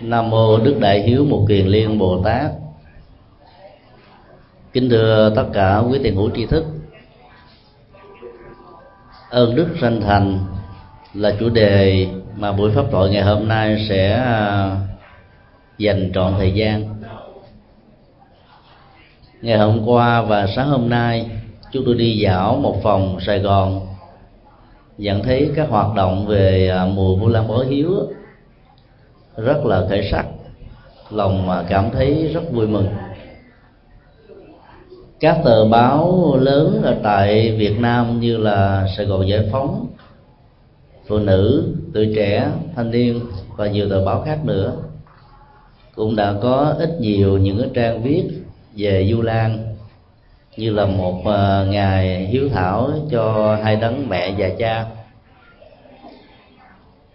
nam mô đức đại hiếu một kiền liên bồ tát. Kính thưa tất cả quý tiền hữu tri thức, ơn đức sanh thành là chủ đề mà buổi pháp thoại ngày hôm nay sẽ à, dành trọn thời gian. Ngày hôm qua và sáng hôm nay, chúng tôi đi dạo một phòng sài gòn, nhận thấy các hoạt động về à, mùa vu lan bó hiếu rất là khởi sắc lòng cảm thấy rất vui mừng. Các tờ báo lớn ở tại Việt Nam như là Sài Gòn Giải Phóng, Phụ Nữ, Tuổi Trẻ, Thanh Niên và nhiều tờ báo khác nữa cũng đã có ít nhiều những cái trang viết về Du Lan như là một à, ngày hiếu thảo cho hai đấng mẹ và cha.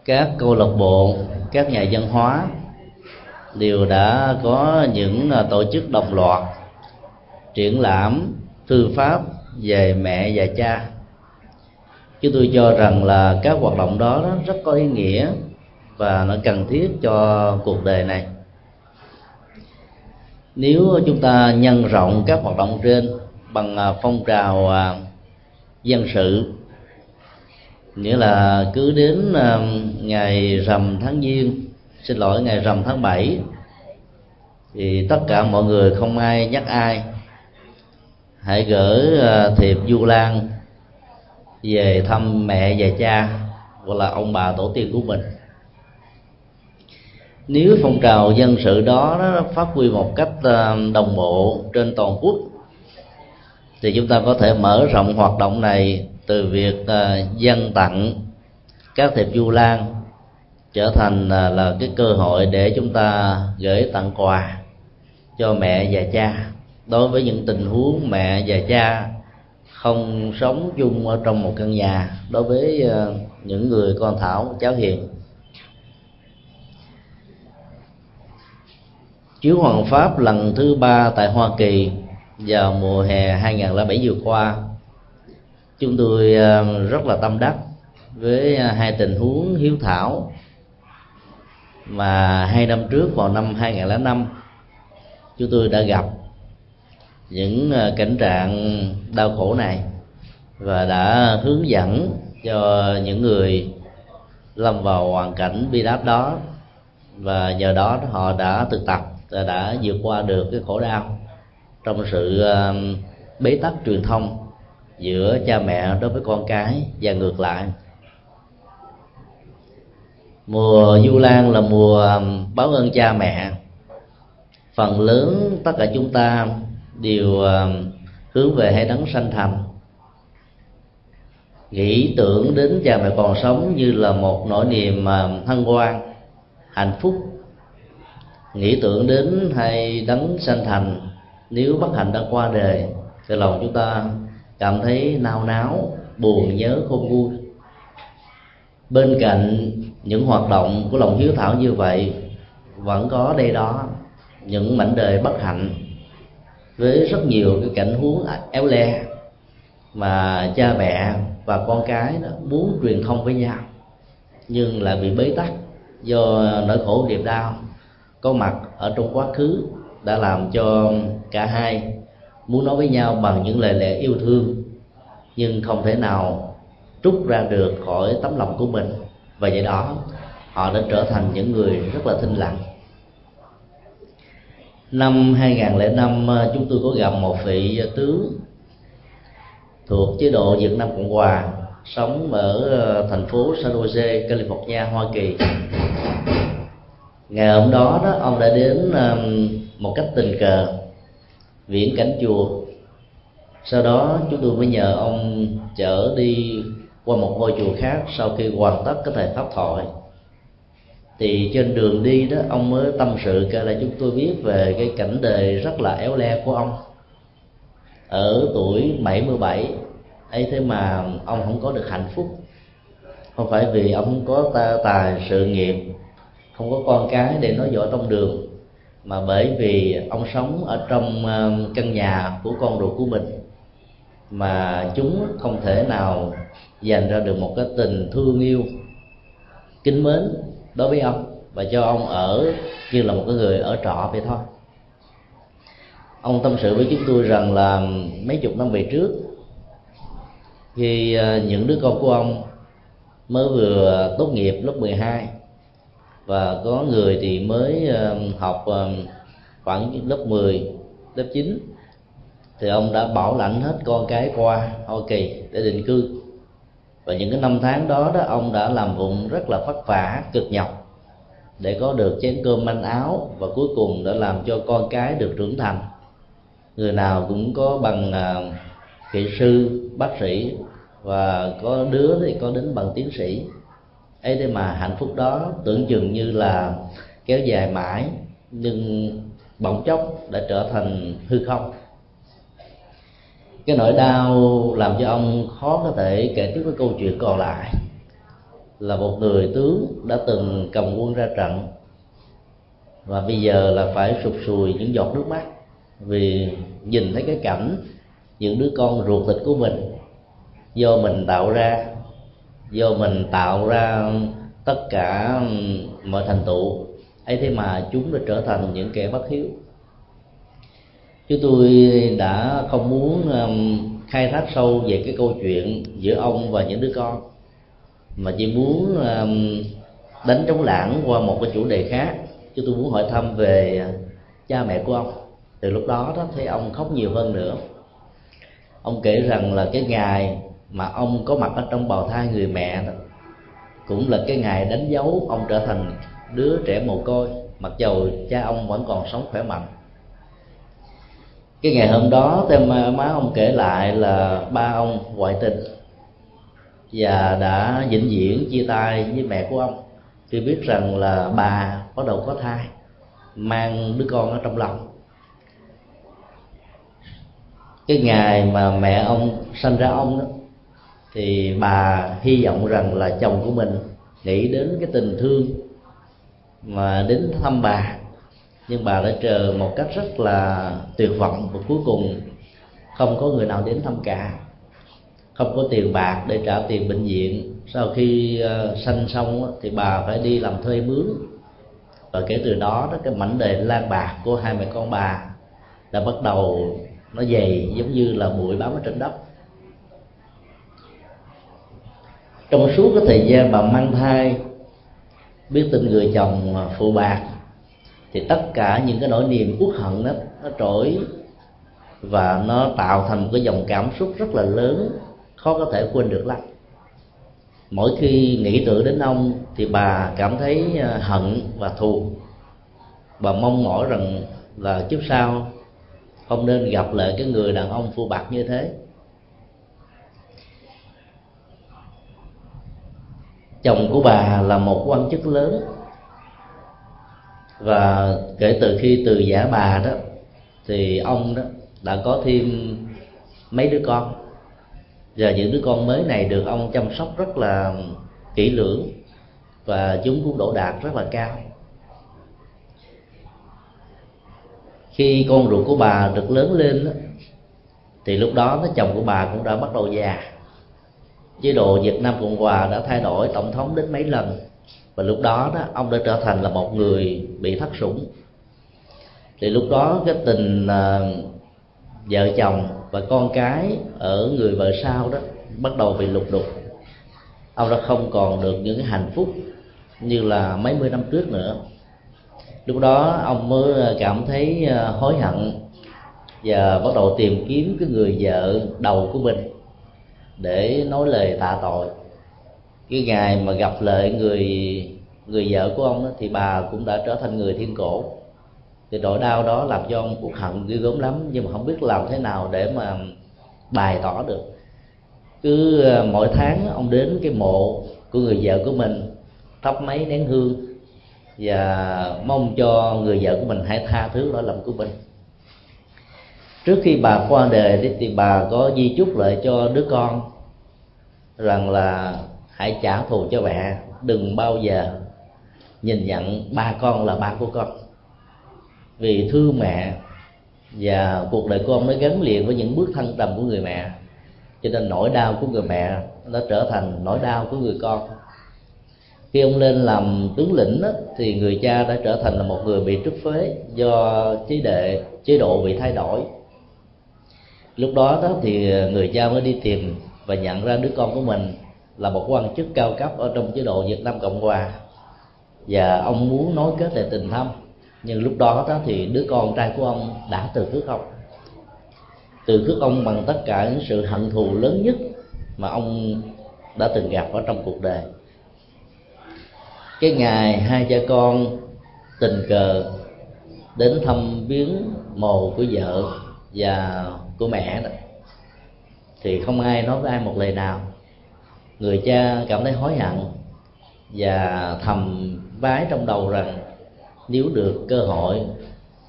Các câu lạc bộ các nhà văn hóa đều đã có những à, tổ chức đồng loạt triển lãm thư pháp về mẹ và cha. Chúng tôi cho rằng là các hoạt động đó rất có ý nghĩa và nó cần thiết cho cuộc đời này. Nếu chúng ta nhân rộng các hoạt động trên bằng à, phong trào à, dân sự nghĩa là cứ đến ờ, ngày rằm tháng giêng, xin lỗi, ngày rằm tháng 7 thì tất cả mọi người không ai nhắc ai. Hãy gửi ờ, thiệp du lan về thăm mẹ và cha, hoặc là ông bà tổ tiên của mình. Nếu phong trào dân sự đó nó phát huy một cách ờ, đồng bộ trên toàn quốc, thì chúng ta có thể mở rộng hoạt động này từ việc à, uh, dân tặng các thiệp du lan trở thành uh, là cái cơ hội để chúng ta gửi tặng quà cho mẹ và cha. Đối với những tình huống mẹ và cha không sống chung ở trong một căn nhà đối với uh, những người con thảo cháu hiền. Chiếu hoàng pháp lần thứ ba tại hoa kỳ vào mùa hè 2007 vừa qua chúng tôi ờ, rất là tâm đắc với ờ, hai tình huống hiếu thảo mà hai năm trước, vào năm 2005 chúng tôi đã gặp những ờ, cảnh trạng đau khổ này và đã hướng dẫn cho những người lâm vào hoàn cảnh bi đát đó và nhờ đó họ đã thực tập và đã vượt qua được cái khổ đau trong sự bế tắc truyền thông giữa cha mẹ đối với con cái và ngược lại. Mùa du lan là mùa um, báo ơn cha mẹ. Phần lớn tất cả chúng ta đều um, hướng về hai đấng sanh thành. Nghĩ tưởng đến cha mẹ còn sống như là một nỗi niềm um, hân hoan, hạnh phúc. Nghĩ tưởng đến hai đấng sanh thành, nếu bất hạnh đã qua đời, thì lòng chúng ta cảm thấy nao náo, buồn, nhớ, không vui. Bên cạnh những hoạt động của lòng hiếu thảo như vậy, vẫn có đây đó những mảnh đời bất hạnh với rất nhiều cái cảnh huống éo le mà cha mẹ và con cái đó muốn truyền thông với nhau, nhưng lại bị bế tắc do nỗi khổ niềm đau có mặt ở trong quá khứ đã làm cho cả hai muốn nói với nhau bằng những lời lẽ yêu thương nhưng không thể nào trút ra được khỏi tấm lòng của mình. Và vậy đó họ đã trở thành những người rất là thinh lặng. Năm 2005 ờ, chúng tôi có gặp một vị tướng thuộc chế độ Việt Nam Cộng Hòa sống ở ờ, thành phố San Jose, California, Hoa Kỳ. Ngày hôm đó đó ông đã đến một cách tình cờ viễn cảnh chùa. Sau đó, chúng tôi mới nhờ ông chở đi qua một ngôi chùa khác sau khi hoàn tất cái thời pháp thoại. Thì trên đường đi đó, ông mới tâm sự kể lại chúng tôi biết về cái cảnh đời rất là éo le của ông. Ở tuổi 77 ấy thế mà ông không có được hạnh phúc. Không phải vì ông không có ta, tài sự nghiệp, không có con cái để nói dõi trong đường mà bởi vì ông sống ở trong ờ, căn nhà của con ruột của mình, mà chúng không thể nào dành ra được một cái tình thương yêu, kính mến đối với ông và cho ông ở như là một cái người ở trọ vậy thôi. Ông tâm sự với chúng tôi rằng là mấy chục năm về trước khi ờ, những đứa con của ông mới vừa tốt nghiệp lớp 12 và có người thì mới học khoảng lớp 10, lớp 9 thì ông đã bảo lãnh hết con cái qua Hoa Kỳ để định cư. Và những cái năm tháng đó đó ông đã làm vụng rất là vất vả cực nhọc. Để có được chén cơm manh áo và cuối cùng đã làm cho con cái được trưởng thành. Người nào cũng có bằng à, kỹ sư bác sĩ và có đứa thì có đến bằng tiến sĩ ấy thế mà hạnh phúc đó tưởng chừng như là kéo dài mãi, nhưng bỗng chốc đã trở thành hư không. Cái nỗi đau làm cho ông khó có thể kể tiếp cái câu chuyện còn lại. Là một người tướng đã từng cầm quân ra trận, và bây giờ là phải sụp sùi những giọt nước mắt vì nhìn thấy cái cảnh những đứa con ruột thịt của mình do mình tạo ra do mình tạo ra tất cả mọi thành tựu, ấy thế mà chúng đã trở thành những kẻ bất hiếu. Chúng tôi đã không muốn um, khai thác sâu về cái câu chuyện giữa ông và những đứa con, mà chỉ muốn um, đánh trống lãng qua một cái chủ đề khác. Chúng tôi muốn hỏi thăm về cha mẹ của ông. Từ lúc đó đó thấy ông khóc nhiều hơn nữa. Ông kể rằng là cái ngày mà ông có mặt ở trong bào thai người mẹ đó. Cũng là cái ngày đánh dấu ông trở thành đứa trẻ mồ côi, mặc dầu cha ông vẫn còn sống khỏe mạnh. Cái ngày hôm đó, thêm à, má ông kể lại là ba ông ngoại tình và đã vĩnh viễn chia tay với mẹ của ông. Khi biết rằng là bà bắt đầu có thai, mang đứa con ở trong lòng. Cái ngày mà mẹ ông sanh ra ông đó thì bà hy vọng rằng là chồng của mình nghĩ đến cái tình thương mà đến thăm bà. Nhưng bà đã chờ một cách rất là tuyệt vọng và cuối cùng không có người nào đến thăm cả. Không có tiền bạc để trả tiền bệnh viện. Sau khi uh, sanh xong thì bà phải đi làm thuê mướn. Và kể từ đó đó cái mảnh đề lan bạc của hai mẹ con bà đã bắt đầu nó dày giống như là bụi bám ở trên đất. Trong suốt cái thời gian bà mang thai, biết tin người chồng à, phụ bạc, thì tất cả những cái nỗi niềm uất hận đó, nó trỗi và nó tạo thành một cái dòng cảm xúc rất là lớn, khó có thể quên được lắm. Mỗi khi nghĩ tưởng đến ông, thì bà cảm thấy à, hận và thù. Bà mong mỏi rằng là kiếp sau không nên gặp lại cái người đàn ông phu bạc như thế. Chồng của bà là một quan chức lớn. Và kể từ khi từ giả bà đó thì ông đó đã có thêm mấy đứa con. Và những đứa con mới này được ông chăm sóc rất là kỹ lưỡng và chúng cũng đổ đạt rất là cao. Khi con ruột của bà được lớn lên đó, thì lúc đó nó chồng của bà cũng đã bắt đầu già chế độ Việt Nam Cộng Hòa đã thay đổi tổng thống đến mấy lần. Và lúc đó đó ông đã trở thành là một người bị thất sủng. Thì lúc đó cái tình uh, vợ chồng và con cái ở người vợ sau đó bắt đầu bị lục đục. Ông đã không còn được những cái hạnh phúc như là mấy mươi năm trước nữa. Lúc đó ông mới cảm thấy à, hối hận và bắt đầu tìm kiếm cái người vợ đầu của mình để nói lời tạ tội. Cái ngày mà gặp lại người người vợ của ông đó, thì bà cũng đã trở thành người thiên cổ. Thì nỗi đau đó làm cho ông cũng hận ghê gớm lắm nhưng mà không biết làm thế nào để mà bày tỏ được. Cứ ờ, mỗi tháng ông đến cái mộ của người vợ của mình thắp mấy nén hương và mong cho người vợ của mình hãy tha thứ lỗi lầm của mình trước khi bà qua đời thì bà có di chúc lại cho đứa con rằng là hãy trả thù cho mẹ đừng bao giờ nhìn nhận ba con là ba của con. Vì thương mẹ và cuộc đời con nó gắn liền với những bước thăng trầm của người mẹ. Cho nên nỗi đau của người mẹ nó trở thành nỗi đau của người con. Khi ông lên làm tướng lĩnh đó, thì người cha đã trở thành là một người bị trút phế do chế đệ chế độ bị thay đổi lúc đó đó thì người cha mới đi tìm và nhận ra đứa con của mình là một quan chức cao cấp ở trong chế độ Việt Nam Cộng Hòa. Và ông muốn nối kết lại tình thâm. Nhưng lúc đó đó thì đứa con trai của ông đã từ cước ông. Từ cước ông bằng tất cả những sự hận thù lớn nhất mà ông đã từng gặp ở trong cuộc đời. Cái ngày hai cha con tình cờ đến thăm viếng mồ của vợ và của mẹ đó thì không ai nói với ai một lời nào. Người cha cảm thấy hối hận và thầm vái trong đầu rằng nếu được cơ hội,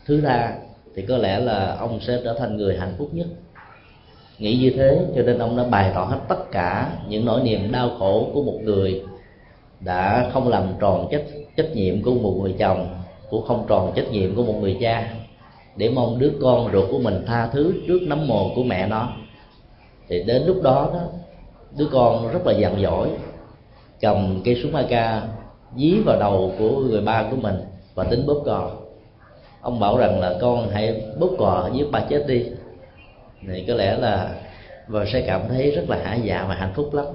thứ tha thì có lẽ là ông sẽ trở thành người hạnh phúc nhất. Nghĩ như thế cho nên ông đã bày tỏ hết tất cả những nỗi niềm đau khổ của một người đã không làm tròn trách trách nhiệm của một người chồng, cũng không tròn trách nhiệm của một người cha để mong đứa con ruột của mình tha thứ trước nấm mồ của mẹ nó. Thì đến lúc đó đó, đứa con rất là dặn dỗi, cầm cây súng AK dí vào đầu của người ba của mình và tính bóp cò. Ông bảo rằng là con hãy bóp cò giết ba chết đi. Thì có lẽ là và sẽ cảm thấy rất là hả dạ và hạnh phúc lắm.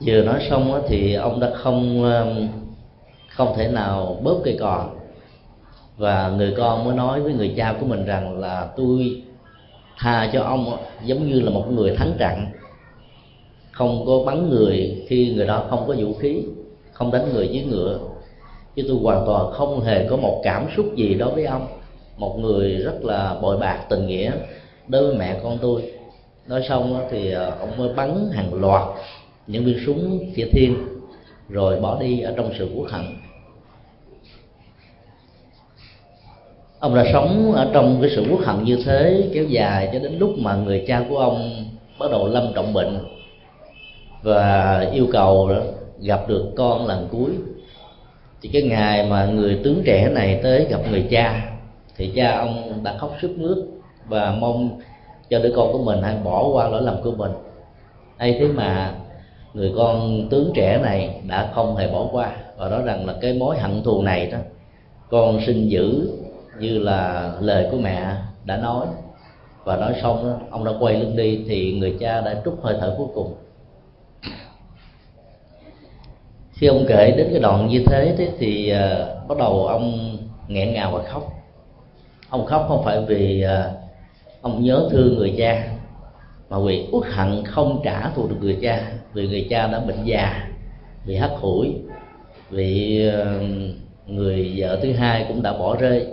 Vừa nói xong thì ông đã không không thể nào bóp cây cò và người con mới nói với người cha của mình rằng là tôi tha cho ông giống như là một người thắng trận không có bắn người khi người đó không có vũ khí, không đánh người với ngựa. Chứ tôi hoàn toàn không hề có một cảm xúc gì đối với ông. Một người rất là bội bạc tình nghĩa đối với mẹ con tôi. Nói xong thì ờ, ông mới bắn hàng loạt những viên súng phía thiên, rồi bỏ đi ở trong sự quốc hận. Ông đã sống ở trong cái sự quốc hận như thế, kéo dài cho đến lúc mà người cha của ông bắt đầu lâm trọng bệnh và yêu cầu gặp được con lần cuối. Thì cái ngày mà người tướng trẻ này tới gặp người cha, thì cha ông đã khóc sức mướt và mong cho đứa con của mình hãy bỏ qua lỗi lầm của mình. Ấy thế mà người con tướng trẻ này đã không hề bỏ qua. Và nói rằng là cái mối hận thù này đó, con xin giữ như là lời của mẹ đã nói. Và nói xong ông đã quay lưng đi thì người cha đã trút hơi thở cuối cùng. Khi ông kể đến cái đoạn như thế, thì, thì uh, bắt đầu ông nghẹn ngào và khóc. Ông khóc không phải vì uh, ông nhớ thương người cha mà vì uất hận không trả thù được người cha vì người cha đã bệnh già bị hắt hủi vì uh, người vợ thứ hai cũng đã bỏ rơi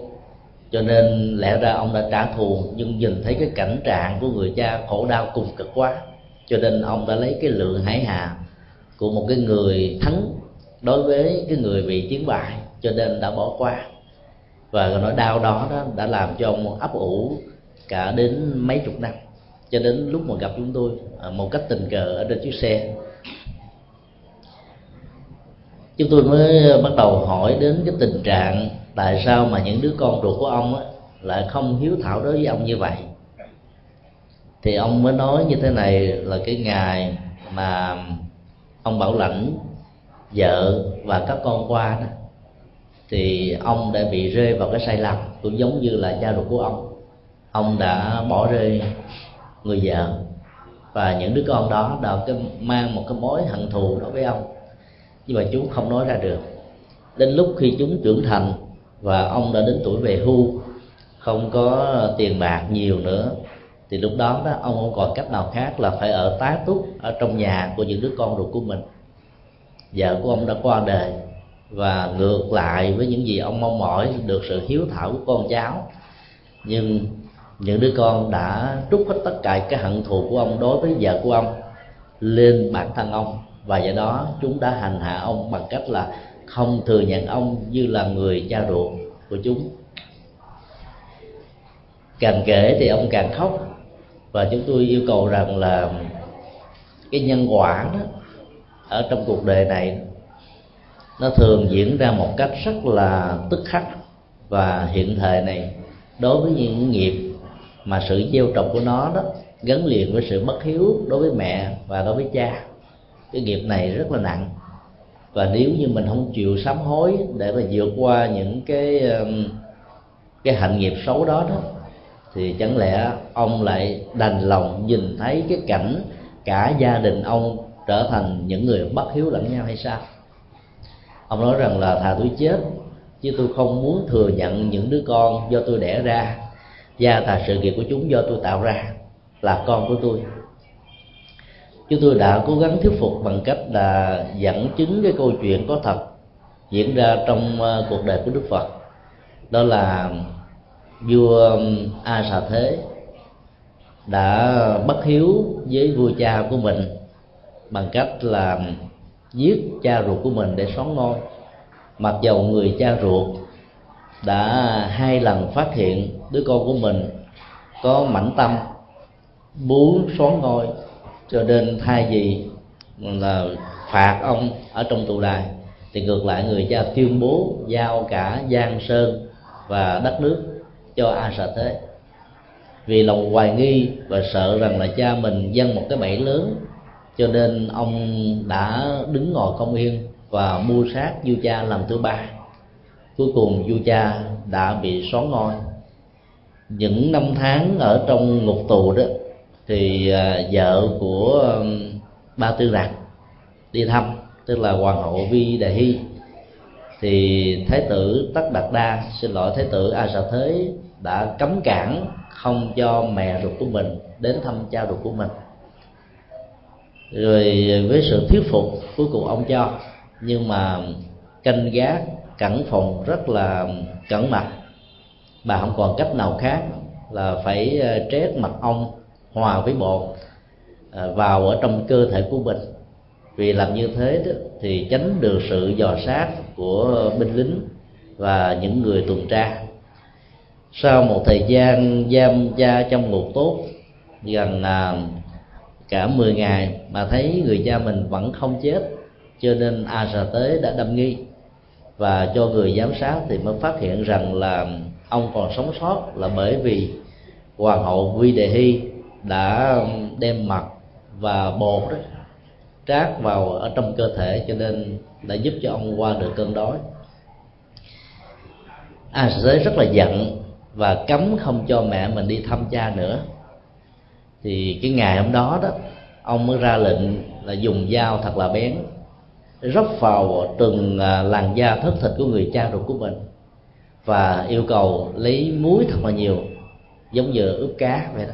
cho nên lẽ ra ông đã trả thù nhưng nhìn thấy cái cảnh trạng của người cha khổ đau cùng cực quá. Cho nên ông đã lấy cái lượng hải hà của một cái người thắng đối với cái người bị chiến bại cho nên đã bỏ qua. Và nỗi đau đó, đó đã làm cho ông ấp ủ cả đến mấy chục năm. Cho đến lúc mà gặp chúng tôi à, một cách tình cờ ở trên chiếc xe. Chúng tôi mới bắt đầu hỏi đến cái tình trạng tại sao mà những đứa con ruột của ông á, lại không hiếu thảo đối với ông như vậy? Thì ông mới nói như thế này là cái ngày mà ông bảo lãnh vợ và các con qua đó thì ông đã bị rơi vào cái sai lầm cũng giống như là cha ruột của ông. Ông đã bỏ rơi người vợ và những đứa con đó đã cái, mang một cái mối hận thù đối với ông. Nhưng mà chúng không nói ra được. Đến lúc khi chúng trưởng thành và ông đã đến tuổi về hưu, không có tiền bạc nhiều nữa. Thì lúc đó đó, ông không còn cách nào khác là phải ở tá túc ở trong nhà của những đứa con ruột của mình. Vợ của ông đã qua đời, và ngược lại với những gì ông mong mỏi, được sự hiếu thảo của con cháu. Nhưng những đứa con đã trút hết tất cả cái hận thù của ông đối với vợ của ông lên bản thân ông. Và do đó, chúng đã hành hạ ông bằng cách là không thừa nhận ông như là người cha ruột của chúng. Càng kể thì ông càng khóc. Và chúng tôi yêu cầu rằng là cái nhân quả đó ở trong cuộc đời này nó thường diễn ra một cách rất là tức khắc và hiện thời này đối với những nghiệp mà sự gieo trồng của nó đó gắn liền với sự bất hiếu đối với mẹ và đối với cha. Cái nghiệp này rất là nặng và nếu như mình không chịu sám hối để mà vượt qua những cái um, cái hạnh nghiệp xấu đó đó, thì chẳng lẽ ông lại đành lòng nhìn thấy cái cảnh cả gia đình ông trở thành những người bất hiếu lẫn nhau hay sao? Ông nói rằng là, thà tôi chết, chứ tôi không muốn thừa nhận những đứa con do tôi đẻ ra, và thà sự nghiệp của chúng do tôi tạo ra là con của tôi chúng tôi đã cố gắng thuyết phục bằng cách là dẫn chứng cái câu chuyện có thật diễn ra trong ờ, cuộc đời của đức phật. Đó là vua a xà thế đã bất hiếu với vua cha của mình bằng cách là giết cha ruột của mình để xóa ngôi mặc dầu người cha ruột đã hai lần phát hiện đứa con của mình có mảnh tâm muốn xóa ngôi cho nên thay vì là phạt ông ở trong tù đài, thì ngược lại người cha tuyên bố giao cả giang sơn và đất nước cho a sợ thế vì lòng hoài nghi và sợ rằng là cha mình dâng một cái bẫy lớn, cho nên ông đã đứng ngồi không yên và mua sát vua cha làm thứ ba. Cuối cùng vua cha đã bị xóa ngôi. Những năm tháng ở trong ngục tù đó thì à, vợ của um, ba tư đạt đi thăm, tức là hoàng hậu vi đề hy. Thì thái tử tất đạt đa, xin lỗi, thái tử a sa thế đã cấm cản không cho mẹ ruột của mình đến thăm cha ruột của mình. Rồi với sự thuyết phục cuối cùng ông cho, nhưng mà canh gác, cẩn phòng rất là cẩn mật. Bà không còn cách nào khác là phải à, trét mặt ông hòa với bột à, vào ở trong cơ thể của mình. Vì làm như thế đó, thì tránh được sự dò sát của binh lính và những người tuần tra. Sau một thời gian giam gia trong ngục tốt gần à, cả 10 ngày mà thấy người cha mình vẫn không chết cho nên a sa tế đã đâm nghi. Và cho người giám sát thì mới phát hiện rằng là ông còn sống sót là bởi vì hoàng hậu vi đề hy đã đem mật và bột đó trát vào ở trong cơ thể cho nên đã giúp cho ông qua được cơn đói. A à, giới rất là giận và cấm không cho mẹ mình đi thăm cha nữa. Thì cái ngày hôm đó đó ông mới ra lệnh là dùng dao thật là bén róc vào từng à, làn da thất thịt của người cha ruột của mình và yêu cầu lấy muối thật là nhiều giống như ướp cá vậy đó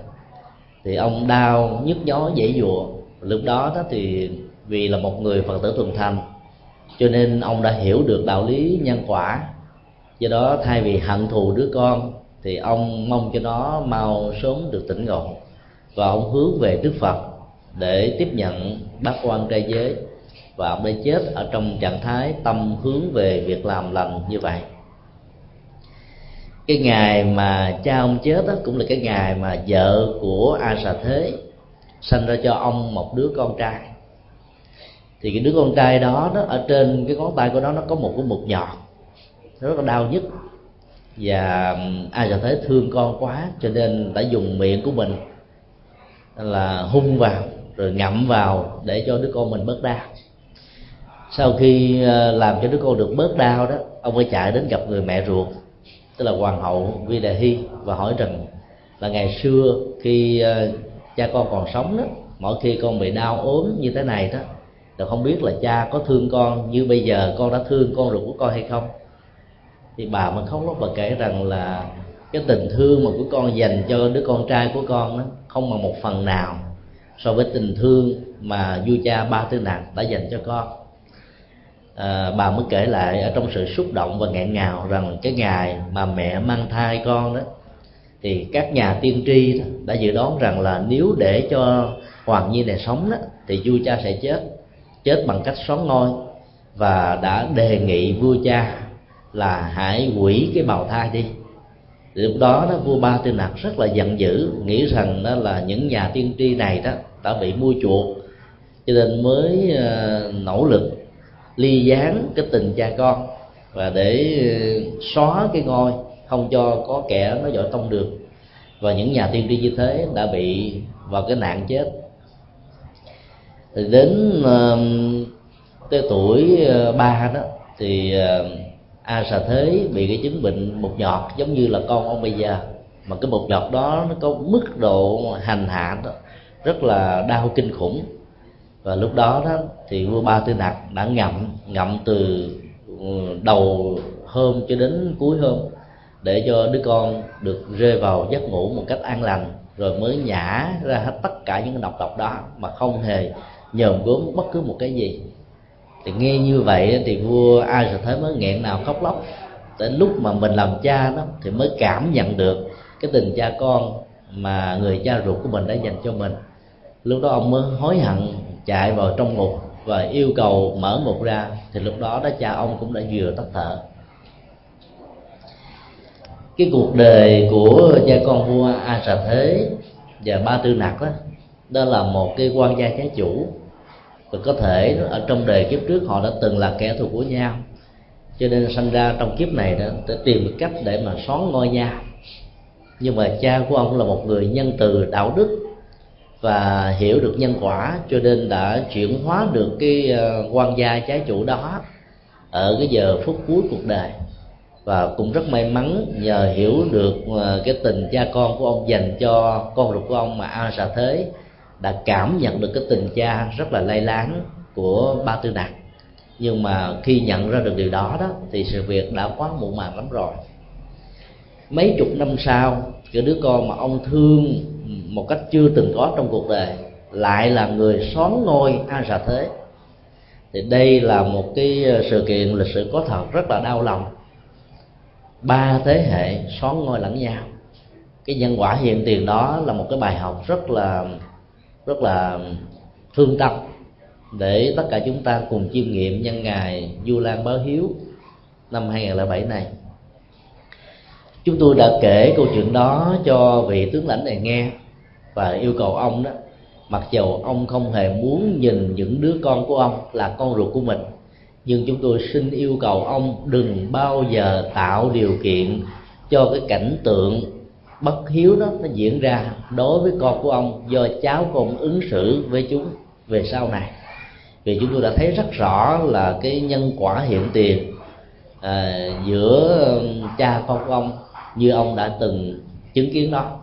thì ông đau, nhức nhói dễ dụa lúc đó đó thì vì là một người phật tử thuần thành, cho nên ông đã hiểu được đạo lý nhân quả. Do đó thay vì hận thù đứa con, thì ông mong cho nó mau sớm được tỉnh ngộ. Và ông hướng về đức phật để tiếp nhận bát quan trai giới. Và ông đã chết ở trong trạng thái tâm hướng về việc làm lành như vậy cái ngày mà cha ông chết đó cũng là cái ngày mà vợ của a xà thế sanh ra cho ông một đứa con trai. Thì cái đứa con trai đó đó ở trên cái ngón tay của nó nó có một cái mụt nhọt. Rất là đau nhất và a xà thế thương con quá, cho nên đã dùng miệng của mình là hung vào, rồi ngậm vào để cho đứa con mình bớt đau. Sau khi ờ, làm cho đứa con được bớt đau đó, ông ấy chạy đến gặp người mẹ ruột tức là hoàng hậu vi đề hy và hỏi rằng là ngày xưa khi ờ, cha con còn sống đó, mỗi khi con bị đau ốm như thế này đó thì không biết là cha có thương con như bây giờ con đã thương con ruột của con hay không. Thì bà mới khóc lóc và kể rằng là cái tình thương mà của con dành cho đứa con trai của con đó không bằng một phần nào so với tình thương mà vua cha ba tư nạn đã dành cho con à, bà mới kể lại ở trong sự xúc động và nghẹn ngào rằng cái ngày mà mẹ mang thai con đó thì các nhà tiên tri đó đã dự đoán rằng là nếu để cho hoàng nhi này sống đó thì vua cha sẽ chết chết bằng cách xóa ngôi. Và đã đề nghị vua cha là hãy hủy cái bào thai đi. Lúc đó đó vua ba tư nặc rất là giận dữ nghĩ rằng đó là những nhà tiên tri này đó đã bị mua chuộc cho nên mới ờ, nỗ lực ly gián cái tình cha con và để ờ, xóa cái ngôi không cho có kẻ nó giỏi tông được. Và những nhà tiên tri như thế đã bị vào cái nạn chết. Thì đến uh, tới tuổi ờ, ba đó thì a xà thế bị cái chứng bệnh một nhọt giống như là con ông bây giờ. Mà cái một nhọt đó nó có mức độ hành hạ đó rất là đau kinh khủng và lúc đó đó thì vua ba tư nặc đã ngậm ngậm từ ừ, đầu hôm cho đến cuối hôm để cho đứa con được rơi vào giấc ngủ một cách an lành, rồi mới nhả ra hết tất cả những độc độc đó mà không hề nhòm gốm bất cứ một cái gì. Thì nghe như vậy thì vua ai sẽ thấy mới nghẹn nào khóc lóc. Đến lúc mà mình làm cha đó thì mới cảm nhận được cái tình cha con mà người cha ruột của mình đã dành cho mình. Lúc đó ông mới hối hận chạy vào trong ngục và yêu cầu mở ngục ra, thì lúc đó đó cha ông cũng đã vừa tắt thở. Cái cuộc đời của cha con vua a xà thế và ba tư nặc đó đó là một cái quan gia trái chủ. Và có thể ở trong đời kiếp trước họ đã từng là kẻ thù của nhau. Cho nên sinh ra trong kiếp này đó, để tìm cách để mà xóa ngôi nhà. nhưng mà cha của ông là một người nhân từ đạo đức và hiểu được nhân quả, cho nên đã chuyển hóa được cái ờ, quan gia trái chủ đó ở cái giờ phút cuối cuộc đời. Và cũng rất may mắn nhờ hiểu được ờ, cái tình cha con của ông dành cho con ruột của ông mà a xà thế đã cảm nhận được cái tình cha rất là lay láng của ba tư nặc nhưng mà khi nhận ra được điều đó đó, thì sự việc đã quá muộn màng lắm rồi. Mấy chục năm sau, cái đứa con mà ông thương một cách chưa từng có trong cuộc đời, lại là người xón ngôi a xà thế. Thì đây là một cái ờ, sự kiện lịch sử có thật rất là đau lòng. Ba thế hệ xón ngôi lẫn nhau. Cái nhân quả hiện tiền đó là một cái bài học rất là rất là thương tâm để tất cả chúng ta cùng chiêm nghiệm nhân ngày du lan báo hiếu năm 2007 này chúng tôi đã kể câu chuyện đó cho vị tướng lãnh này nghe và yêu cầu ông đó mặc dầu ông không hề muốn nhìn những đứa con của ông là con ruột của mình nhưng chúng tôi xin yêu cầu ông đừng bao giờ tạo điều kiện cho cái cảnh tượng bất hiếu đó nó diễn ra đối với con của ông do cháu của ông ứng xử với chúng về sau này. Vì chúng tôi đã thấy rất rõ là cái nhân quả hiện tiền à, giữa cha con của ông như ông đã từng chứng kiến đó.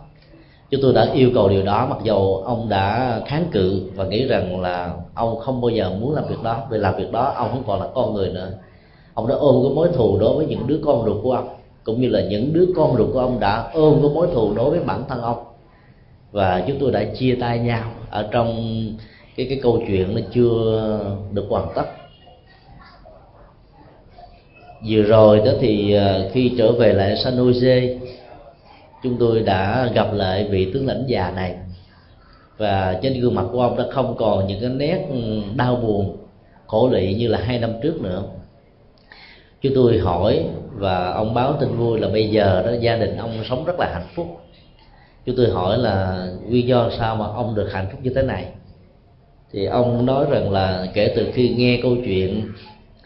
Chúng tôi đã yêu cầu điều đó, mặc dù ông đã kháng cự và nghĩ rằng là ông không bao giờ muốn làm việc đó. Vì làm việc đó, ông không còn là con người nữa. Ông đã ôm cái mối thù đối với những đứa con ruột của ông, cũng như là những đứa con ruột của ông đã ôm cái mối thù đối với bản thân ông. Và chúng tôi đã chia tay nhau. Ở trong cái cái câu chuyện nó chưa được hoàn tất vừa rồi đó thì ờ, khi trở về lại San Jose, chúng tôi đã gặp lại vị tướng lãnh già này. Và trên gương mặt của ông đã không còn những cái nét ừ, đau buồn khổ lụy như là hai năm trước nữa. Chúng tôi hỏi và ông báo tin vui là bây giờ đó gia đình ông sống rất là hạnh phúc. Chúng tôi hỏi là nguyên do sao mà ông được hạnh phúc như thế này? Thì ông nói rằng là kể từ khi nghe câu chuyện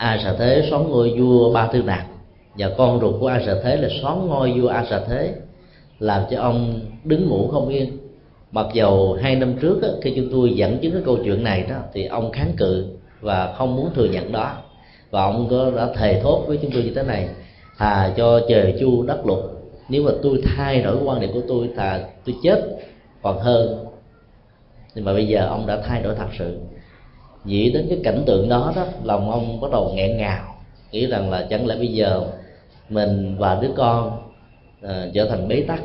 a Sa thế xoắn ngôi vua ba tư nạc và con ruột của a Sa thế là xoắn ngôi vua a Sa thế làm cho ông đứng ngủ không yên. Mặc dầu hai năm trước á, khi chúng tôi dẫn chứng cái câu chuyện này đó thì ông kháng cự và không muốn thừa nhận đó. Và ông có đã thề thốt với chúng tôi như thế này thà cho trời chu đất lục. Nếu mà tôi thay đổi quan điểm của tôi thà tôi chết còn hơn. Nhưng mà bây giờ ông đã thay đổi thật sự nghĩ đến cái cảnh tượng đó đó lòng ông bắt đầu nghẹn ngào. Nghĩ rằng là chẳng lẽ bây giờ mình và đứa con uh, trở thành bế tắc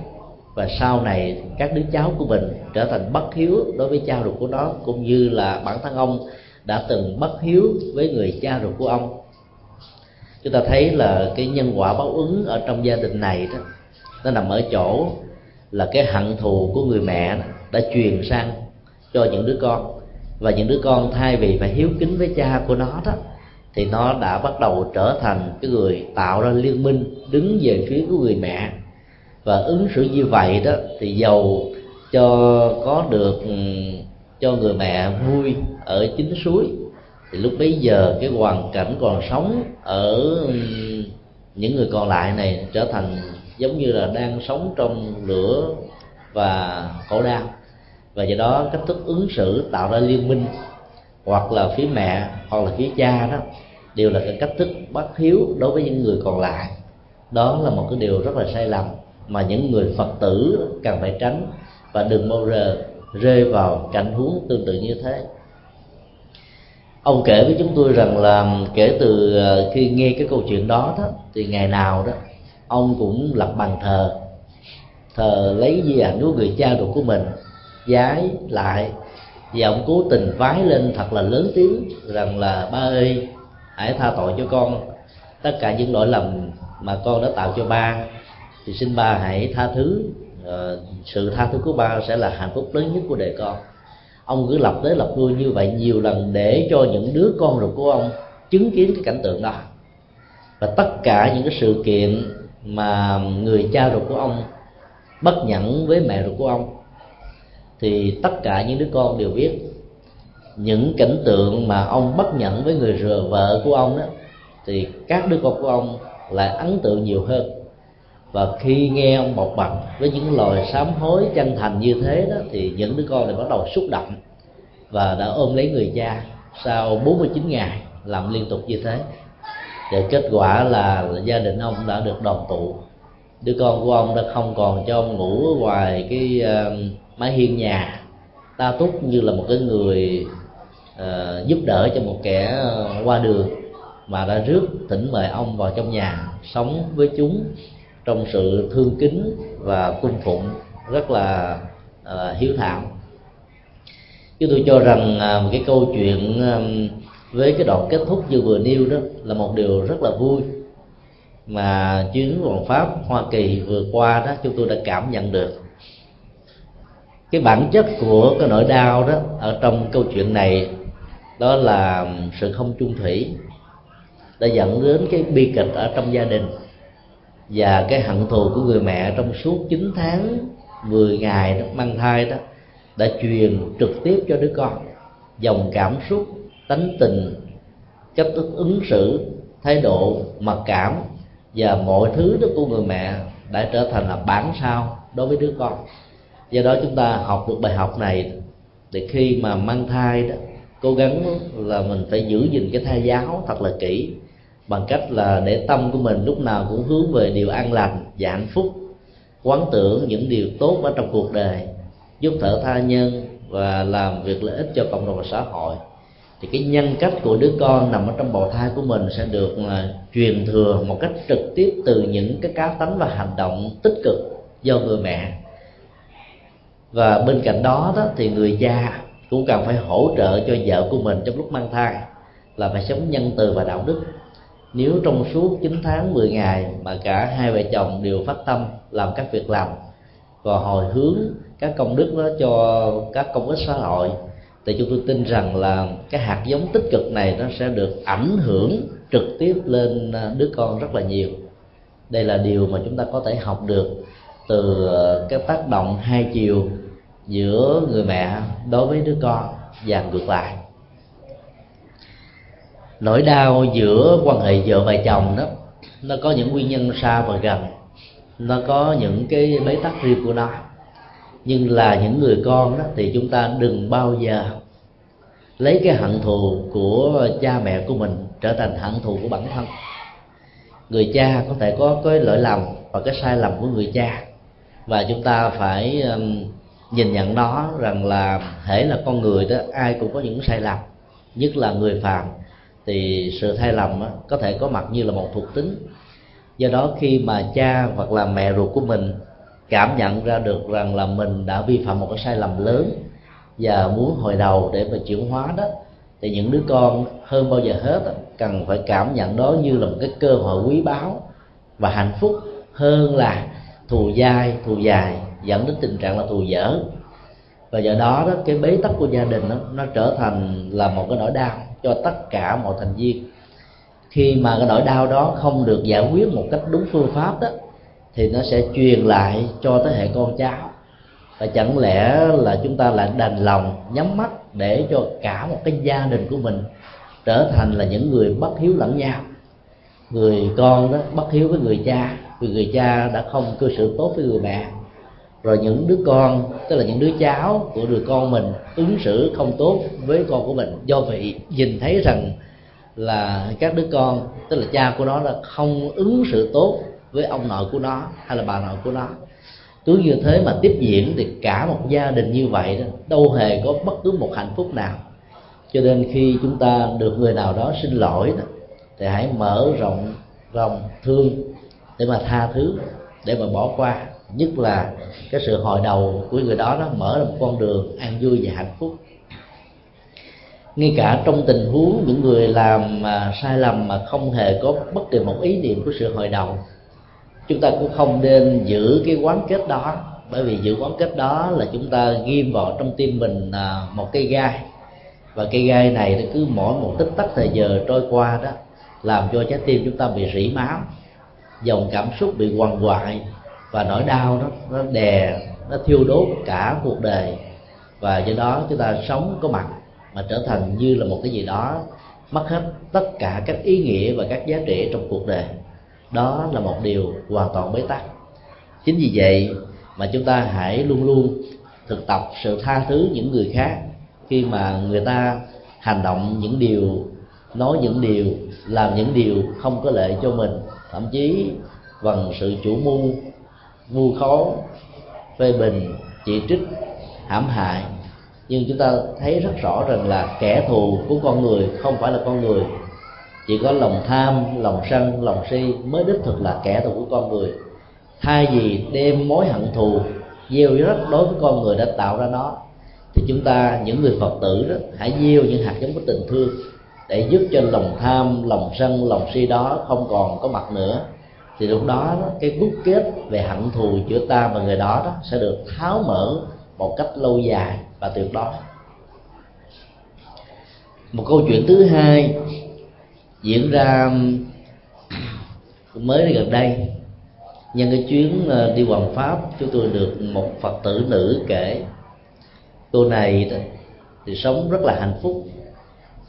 và sau này các đứa cháu của mình trở thành bất hiếu đối với cha ruột của nó cũng như là bản thân ông đã từng bất hiếu với người cha ruột của ông. Chúng ta thấy là cái nhân quả báo ứng ở trong gia đình này đó nó nằm ở chỗ là cái hận thù của người mẹ đã truyền sang cho những đứa con và những đứa con thay vì phải hiếu kính với cha của nó đó, thì nó đã bắt đầu trở thành cái người tạo ra liên minh, đứng về phía của người mẹ. Và ứng xử như vậy đó, thì giàu cho có được ừ, cho người mẹ vui ở chính suối. Thì lúc bấy giờ cái hoàn cảnh còn sống ở ừ, những người còn lại này trở thành giống như là đang sống trong lửa và khổ đau và do đó cách thức ứng xử tạo ra liên minh, hoặc là phía mẹ, hoặc là phía cha đó, đều là cái cách thức bất hiếu đối với những người còn lại. Đó là một cái điều rất là sai lầm mà những người phật tử cần phải tránh. Và đừng bao giờ rơi vào cảnh huống tương tự như thế. Ông kể với chúng tôi rằng là kể từ ờ, khi nghe cái câu chuyện đó đó, thì ngày nào đó, ông cũng lập bàn thờ. Thờ lấy di ảnh của người cha ruột của mình giái lại. Và ông cố tình vái lên thật là lớn tiếng rằng là ba ơi hãy tha tội cho con. Tất cả những lỗi lầm mà con đã tạo cho ba thì xin ba hãy tha thứ. Ờ, sự tha thứ của ba sẽ là hạnh phúc lớn nhất của đời con. Ông cứ lập tới lập lui như vậy nhiều lần để cho những đứa con ruột của ông chứng kiến cái cảnh tượng đó. Và tất cả những cái sự kiện mà người cha ruột của ông bất nhẫn với mẹ ruột của ông thì tất cả những đứa con đều biết. Những cảnh tượng mà ông bất nhẫn với người rờ vợ của ông đó thì các đứa con của ông lại ấn tượng nhiều hơn. Và khi nghe ông bộc bạch với những lời sám hối chân thành như thế đó thì những đứa con này bắt đầu xúc động và đã ôm lấy người cha sau 49 ngày làm liên tục như thế. Và kết quả là gia đình ông đã được đoàn tụ đứa con của ông đã không còn cho ông ngủ ngoài cái uh, mái hiên nhà ta túc như là một cái người uh, giúp đỡ cho một kẻ ờ, qua đường mà đã rước thỉnh mời ông vào trong nhà sống với chúng trong sự thương kính và cung phụng rất là uh, hiếu thảo. Chứ tôi cho rằng uh, cái câu chuyện um, với cái đoạn kết thúc như vừa nêu đó là một điều rất là vui mà chuyến hoàng pháp hoa kỳ vừa qua đó chúng tôi đã cảm nhận được cái bản chất của cái nỗi đau đó ở trong câu chuyện này đó là sự không chung thủy đã dẫn đến cái bi kịch ở trong gia đình và cái hận thù của người mẹ trong suốt 9 tháng 10 ngày đó, mang thai đó đã truyền trực tiếp cho đứa con. Dòng cảm xúc tánh tình cách thức ứng xử thái độ mặc cảm và mọi thứ đó của người mẹ đã trở thành là bản sao đối với đứa con do đó chúng ta học được bài học này để khi mà mang thai đó, cố gắng là mình phải giữ gìn cái thai giáo thật là kỹ bằng cách là để tâm của mình lúc nào cũng hướng về điều an lành và hạnh phúc, quán tưởng những điều tốt ở trong cuộc đời, giúp thở tha nhân và làm việc lợi ích cho cộng đồng và xã hội. Thì cái nhân cách của đứa con nằm ở trong bào thai của mình sẽ được là truyền thừa một cách trực tiếp từ những cái cá tánh và hành động tích cực do người mẹ và bên cạnh đó, đó thì người cha cũng cần phải hỗ trợ cho vợ của mình trong lúc mang thai là phải sống nhân từ và đạo đức. Nếu trong suốt 9 tháng 10 ngày mà cả hai vợ chồng đều phát tâm làm các việc làm và hồi hướng các công đức đó cho các công ích xã hội thì chúng tôi tin rằng là cái hạt giống tích cực này nó sẽ được ảnh hưởng trực tiếp lên đứa con rất là nhiều. Đây là điều mà chúng ta có thể học được từ các cái tác động hai chiều giữa người mẹ đối với đứa con và ngược lại. Nỗi đau giữa quan hệ vợ và chồng đó nó có những nguyên nhân xa và gần. Nó có những cái bế tắc riêng của nó. Nhưng là những người con đó thì chúng ta đừng bao giờ lấy cái hận thù của cha mẹ của mình trở thành hận thù của bản thân. Người cha có thể có cái lỗi lầm và cái sai lầm của người cha. Và chúng ta phải um, nhìn nhận nó rằng là thể là con người đó ai cũng có những sai lầm. Nhất là người phàm thì sự sai lầm đó, có thể có mặt như là một thuộc tính. Do đó khi mà cha hoặc là mẹ ruột của mình cảm nhận ra được rằng là mình đã vi phạm một cái sai lầm lớn và muốn hồi đầu để mà chuyển hóa đó thì những đứa con hơn bao giờ hết cần phải cảm nhận đó như là một cái cơ hội quý báu và hạnh phúc hơn là thù dai thù dài dẫn đến tình trạng là thù dở. Và do đó đó cái bế tắc của gia đình đó, nó trở thành là một cái nỗi đau cho tất cả mọi thành viên. Khi mà cái nỗi đau đó không được giải quyết một cách đúng phương pháp đó thì nó sẽ truyền lại cho thế hệ con cháu. Và chẳng lẽ là chúng ta lại đành lòng nhắm mắt để cho cả một cái gia đình của mình trở thành là những người bất hiếu lẫn nhau? Người con đó bất hiếu với người cha vì người cha đã không cư xử tốt với người mẹ rồi những đứa con, tức là những đứa cháu của người con mình ứng xử không tốt với con của mình. Do vậy, nhìn thấy rằng là các đứa con, tức là cha của nó là không ứng xử tốt với ông nội của nó hay là bà nội của nó. Cứ như thế mà tiếp diễn thì cả một gia đình như vậy đó, đâu hề có bất cứ một hạnh phúc nào. Cho nên khi chúng ta được người nào đó xin lỗi đó, thì hãy mở rộng lòng thương để mà tha thứ, để mà bỏ qua nhất là cái sự hồi đầu của người đó, nó mở ra một con đường an vui và hạnh phúc. Ngay cả trong tình huống những người làm mà sai lầm mà không hề có bất kỳ một ý niệm của sự hồi đầu, chúng ta cũng không nên giữ cái quán kết đó. Bởi vì giữ quán kết đó là chúng ta ghim vào trong tim mình à, một cây gai. Và cây gai này nó cứ mỗi một tích tắc thời giờ trôi qua đó, làm cho trái tim chúng ta bị rỉ máu, dòng cảm xúc bị quằn quại và nỗi đau nó nó đè, nó thiêu đốt cả cuộc đời. Và do đó chúng ta sống có mặt mà trở thành như là một cái gì đó mất hết tất cả các ý nghĩa và các giá trị trong cuộc đời. Đó là một điều hoàn toàn bế tắc. Chính vì vậy mà chúng ta hãy luôn luôn thực tập sự tha thứ những người khác khi mà người ta hành động những điều, nói những điều, làm những điều không có lợi cho mình. Thậm chí bằng sự chủ mưu vu khố, phê bình, chỉ trích, hãm hại. Nhưng chúng ta thấy rất rõ rằng là kẻ thù của con người không phải là con người. Chỉ có lòng tham, lòng sân, lòng si mới đích thực là kẻ thù của con người. Thay vì đem mối hận thù, gieo rắc đối với con người đã tạo ra nó, thì chúng ta, những người phật tử đó, hãy gieo những hạt giống của tình thương để giúp cho lòng tham, lòng sân, lòng si đó không còn có mặt nữa thì lúc đó, đó cái gút kết về hận thù giữa ta và người đó, đó sẽ được tháo mở một cách lâu dài và tuyệt đối. Một câu chuyện thứ hai diễn ra mới gần đây. Nhân cái chuyến ờ, đi hoàng pháp chúng tôi được một phật tử nữ kể cô này thì sống rất là hạnh phúc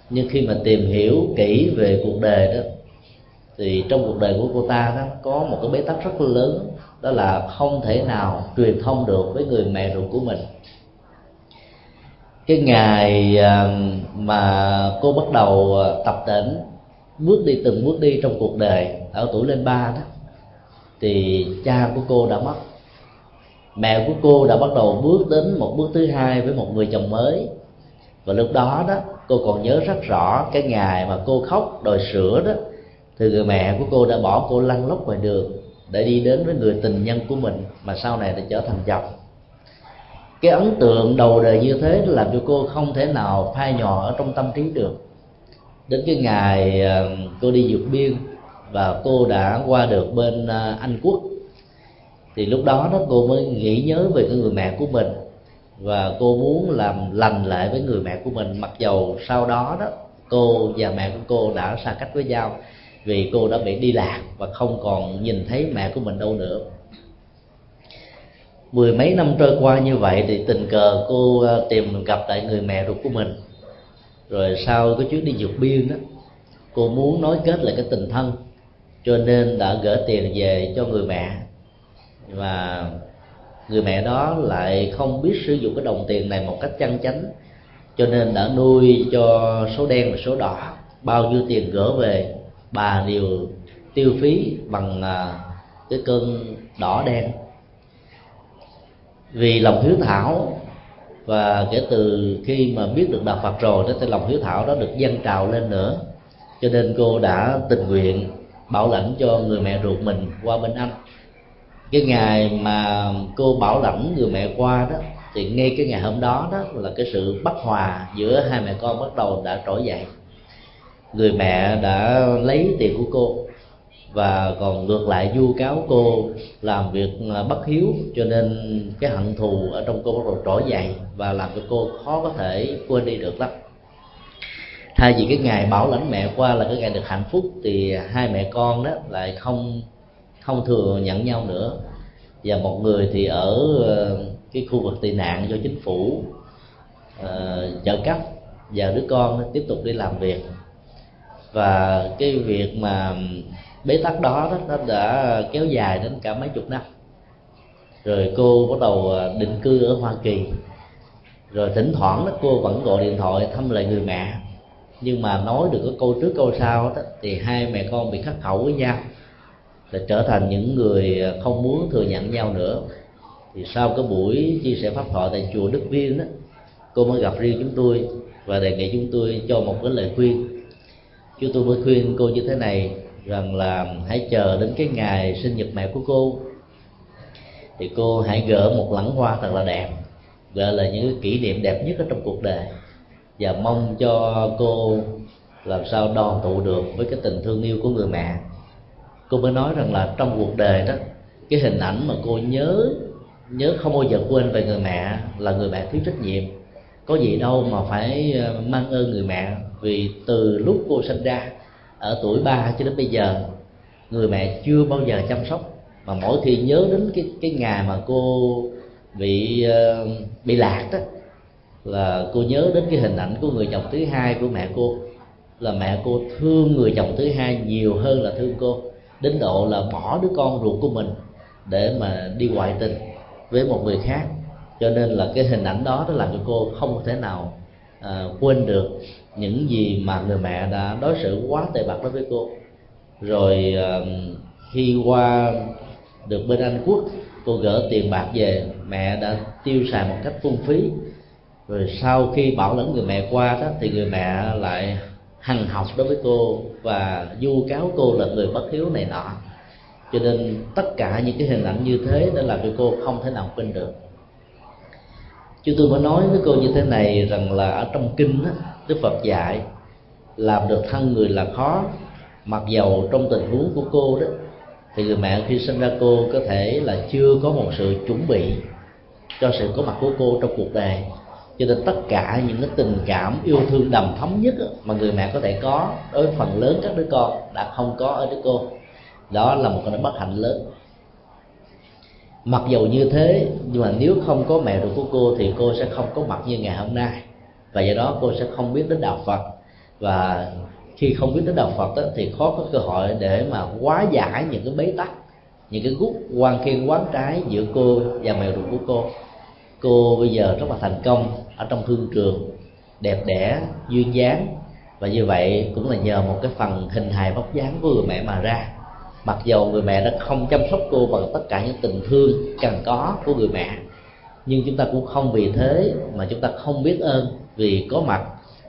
nhưng khi mà tìm hiểu kỹ về cuộc đời đó thì trong cuộc đời của cô ta đó, có một cái bế tắc rất lớn, đó là không thể nào truyền thông được với người mẹ ruột của mình. Cái ngày à, mà cô bắt đầu à, tập tỉnh bước đi từng bước đi trong cuộc đời ở tuổi lên ba đó, thì cha của cô đã mất. Mẹ của cô đã bắt đầu bước đến một bước thứ hai với một người chồng mới. Và lúc đó đó, cô còn nhớ rất rõ cái ngày mà cô khóc đòi sữa đó thì người mẹ của cô đã bỏ cô lăn lóc ngoài đường để đi đến với người tình nhân của mình mà sau này đã trở thành chồng cái ấn tượng đầu đời như thế làm cho cô không thể nào phai nhỏ ở trong tâm trí được. Đến cái ngày ờ, cô đi vượt biên và cô đã qua được bên ờ, anh quốc, thì lúc đó đó cô mới nghĩ nhớ về cái người mẹ của mình và cô muốn làm lành lại với người mẹ của mình. Mặc dầu sau đó đó, cô và mẹ của cô đã xa cách với nhau vì cô đã bị đi lạc và không còn nhìn thấy mẹ của mình đâu nữa. Mười mấy năm trôi qua như vậy thì tình cờ cô à, tìm gặp lại người mẹ ruột của mình. Rồi sau cái chuyến đi vượt biên đó cô muốn nói kết lại cái tình thân, cho nên đã gửi tiền về cho người mẹ. Và người mẹ đó lại không biết sử dụng cái đồng tiền này một cách chăn chánh, cho nên đã nuôi cho số đen và số đỏ, bao nhiêu tiền gỡ về bà đều tiêu phí bằng à, cái cơn đỏ đen. Vì lòng hiếu thảo và kể từ khi mà biết được đạo Phật rồi đó, thì lòng hiếu thảo đó được dâng trào lên nữa. Cho nên cô đã tình nguyện bảo lãnh cho người mẹ ruột mình qua bên anh. Cái ngày mà cô bảo lãnh người mẹ qua đó, thì ngay cái ngày hôm đó đó là cái sự bất hòa giữa hai mẹ con bắt đầu đã trỗi dậy người mẹ đã lấy tiền của cô và còn ngược lại vu cáo cô làm việc à, bất hiếu cho nên cái hận thù ở trong cô bắt đầu trỗi dậy và làm cho cô khó có thể quên đi được lắm. Thay vì cái ngày bảo lãnh mẹ qua là cái ngày được hạnh phúc thì hai mẹ con đó lại không không thừa nhận nhau nữa. Và một người thì ở ờ, cái khu vực tị nạn do chính phủ uh, trợ cấp và đứa con tiếp tục đi làm việc và cái việc mà bế tắc đó, đó nó đã kéo dài đến cả mấy chục năm. Rồi cô bắt đầu à, định cư ở hoa kỳ. Rồi thỉnh thoảng đó cô vẫn gọi điện thoại thăm lại người mẹ. Nhưng mà nói được có câu trước câu sau đó thì hai mẹ con bị khắc khẩu với nhau là trở thành những người không muốn thừa nhận nhau nữa. Thì sau cái buổi chia sẻ pháp thoại tại chùa Đức Viên đó cô mới gặp riêng chúng tôi và đề nghị chúng tôi cho một cái lời khuyên chúng tôi mới khuyên cô như thế này rằng là hãy chờ đến cái ngày sinh nhật mẹ của cô. Thì cô hãy gỡ một lẵng hoa thật là đẹp gọi là những cái kỷ niệm đẹp nhất ở trong cuộc đời. Và mong cho cô làm sao đoàn tụ được với cái tình thương yêu của người mẹ. Cô mới nói rằng là trong cuộc đời đó, cái hình ảnh mà cô nhớ nhớ không bao giờ quên về người mẹ là người mẹ thiếu trách nhiệm có gì đâu mà phải ờ, mang ơn người mẹ. Vì từ lúc cô sinh ra ở tuổi ba cho đến bây giờ người mẹ chưa bao giờ chăm sóc. Mà mỗi khi nhớ đến cái cái ngày mà cô bị uh, bị lạc đó là cô nhớ đến cái hình ảnh của người chồng thứ hai của mẹ cô. Là mẹ cô thương người chồng thứ hai nhiều hơn là thương cô đến độ là bỏ đứa con ruột của mình để mà đi ngoại tình với một người khác cho nên là cái hình ảnh đó nó làm cho cô không thể nào à, quên được những gì mà người mẹ đã đối xử quá tệ bạc đối với cô. Rồi à, khi qua được bên anh quốc cô gỡ tiền bạc về mẹ đã tiêu xài một cách phung phí. Rồi sau khi bảo lãnh người mẹ qua đó thì người mẹ lại hằng học đối với cô và du cáo cô là người bất hiếu này nọ. Cho nên tất cả những cái hình ảnh như thế đã làm cho cô không thể nào quên được chúng tôi mới nói với cô như thế này rằng là ở trong kinh đó, đức phật dạy làm được thân người là khó. Mặc dầu trong tình huống của cô đó thì người mẹ khi sinh ra cô có thể là chưa có một sự chuẩn bị cho sự có mặt của cô trong cuộc đời. Cho nên tất cả những cái tình cảm yêu thương đầm thấm nhất mà người mẹ có thể có đối với phần lớn các đứa con đã không có ở đứa cô. Đó là một cái bất hạnh lớn mặc dầu như thế nhưng mà nếu không có mẹ ruột của cô thì cô sẽ không có mặt như ngày hôm nay. Và do đó cô sẽ không biết đến đạo phật. Và khi không biết đến đạo phật đó, thì khó có cơ hội để mà hóa giải những cái bế tắc những cái gút quan khiên quán trái giữa cô và mẹ ruột của cô. Cô bây giờ rất là thành công ở trong thương trường đẹp đẽ duyên dáng. Và như vậy cũng là nhờ một cái phần hình hài vóc dáng của người mẹ mà ra mặc dầu người mẹ đã không chăm sóc cô bằng tất cả những tình thương cần có của người mẹ nhưng chúng ta cũng không vì thế mà chúng ta không biết ơn vì có mặt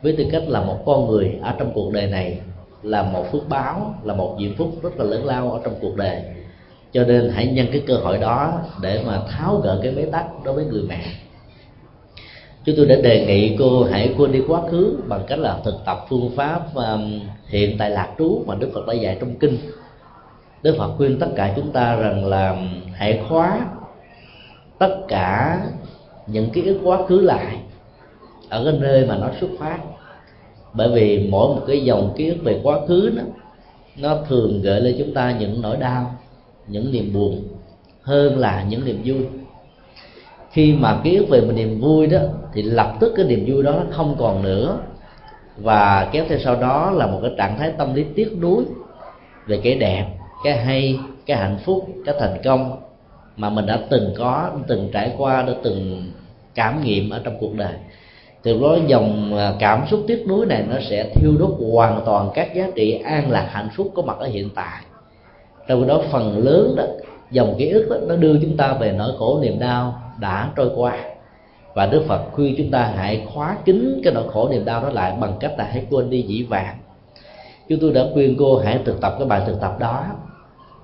với tư cách là một con người ở trong cuộc đời này là một phước báo là một diễm phúc rất là lớn lao ở trong cuộc đời. Cho nên hãy nhân cái cơ hội đó để mà tháo gỡ cái bế tắc đối với người mẹ. Chúng tôi đã đề nghị cô hãy quên đi quá khứ bằng cách là thực tập phương pháp um, hiện tại lạc trú mà đức phật đã dạy trong kinh đức phật khuyên tất cả chúng ta rằng là hãy khóa tất cả những ký ức quá khứ lại ở cái nơi mà nó xuất phát. Bởi vì mỗi một cái dòng ký ức về quá khứ đó, nó thường gợi lên chúng ta những nỗi đau những niềm buồn hơn là những niềm vui. Khi mà ký ức về một niềm vui đó thì lập tức cái niềm vui đó nó không còn nữa. Và kéo theo sau đó là một cái trạng thái tâm lý tiếc nuối về cái đẹp cái hay cái hạnh phúc cái thành công mà mình đã từng có từng trải qua đã từng cảm nghiệm ở trong cuộc đời. Từ đó dòng à, cảm xúc tiếc nuối này nó sẽ thiêu đốt hoàn toàn các giá trị an lạc hạnh phúc có mặt ở hiện tại. Trong đó phần lớn đó dòng ký ức đó, nó đưa chúng ta về nỗi khổ niềm đau đã trôi qua. Và Đức Phật khuyên chúng ta hãy khóa kín cái nỗi khổ niềm đau đó lại bằng cách là hãy quên đi dĩ vãng. Chúng tôi đã khuyên cô hãy thực tập cái bài thực tập đó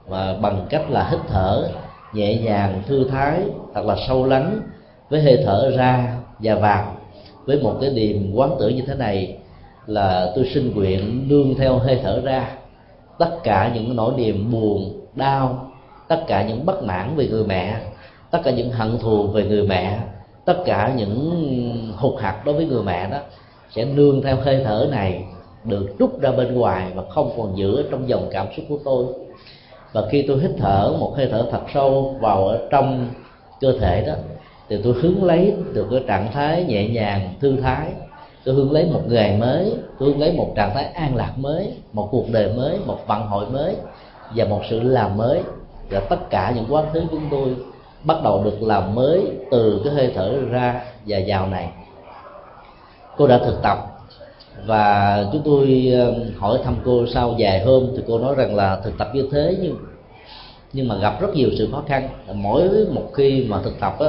và bằng cách là hít thở nhẹ nhàng, thư thái, thật là sâu lắng với hơi thở ra và vào. Với một cái niềm quán tưởng như thế này là tôi xin nguyện nương theo hơi thở ra. Tất cả những nỗi niềm buồn, đau, tất cả những bất mãn về người mẹ, tất cả những hận thù về người mẹ, tất cả những hụt hạt đối với người mẹ đó sẽ nương theo hơi thở này được rút ra bên ngoài và không còn giữ trong dòng cảm xúc của tôi và khi tôi hít thở một hơi thở thật sâu vào ở trong cơ thể đó, thì tôi hướng lấy được cái trạng thái nhẹ nhàng, thư thái. Tôi hướng lấy một ngày mới, tôi hướng lấy một trạng thái an lạc mới, một cuộc đời mới, một vận hội mới và một sự làm mới. Và tất cả những quá khứ chúng tôi bắt đầu được làm mới từ cái hơi thở ra và vào này. Cô đã thực tập và chúng tôi um, hỏi thăm cô sau vài hôm thì cô nói rằng là thực tập như thế nhưng nhưng mà gặp rất nhiều sự khó khăn. Mỗi một khi mà thực tập á,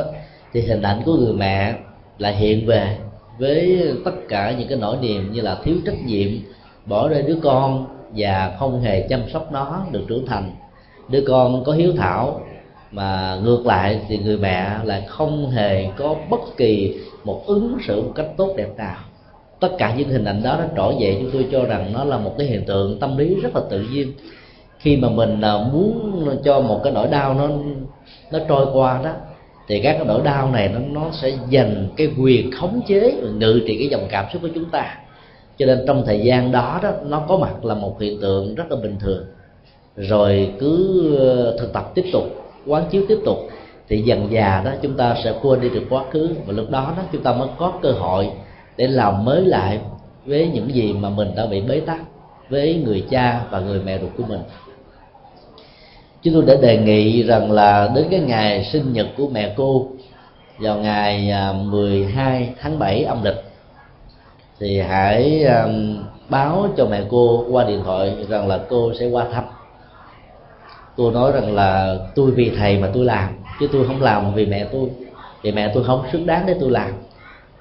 thì hình ảnh của người mẹ lại hiện về với tất cả những cái nỗi niềm như là thiếu trách nhiệm bỏ rơi đứa con và không hề chăm sóc nó được trưởng thành. Đứa con có hiếu thảo mà ngược lại thì người mẹ lại không hề có bất kỳ một ứng xử một cách tốt đẹp nào tất cả những hình ảnh đó nó trỗi dậy. Chúng tôi cho rằng nó là một cái hiện tượng tâm lý rất là tự nhiên. Khi mà mình à, muốn cho một cái nỗi đau nó nó trôi qua đó, thì các cái nỗi đau này nó nó sẽ dành cái quyền khống chế, ngự trị cái dòng cảm xúc của chúng ta. Cho nên trong thời gian đó đó, nó có mặt là một hiện tượng rất là bình thường. Rồi cứ ờ, thực tập tiếp tục, quán chiếu tiếp tục, thì dần già đó, chúng ta sẽ quên đi được quá khứ. Và lúc đó đó, chúng ta mới có cơ hội để làm mới lại với những gì mà mình đã bị bế tắc với người cha và người mẹ ruột của mình. Chúng tôi đã đề nghị rằng là đến cái ngày sinh nhật của mẹ cô, vào ngày à, 12 tháng 7 âm lịch, thì hãy à, báo cho mẹ cô qua điện thoại rằng là cô sẽ qua thăm. Cô nói rằng là tôi vì thầy mà tôi làm, chứ tôi không làm vì mẹ tôi vì mẹ tôi không xứng đáng để tôi làm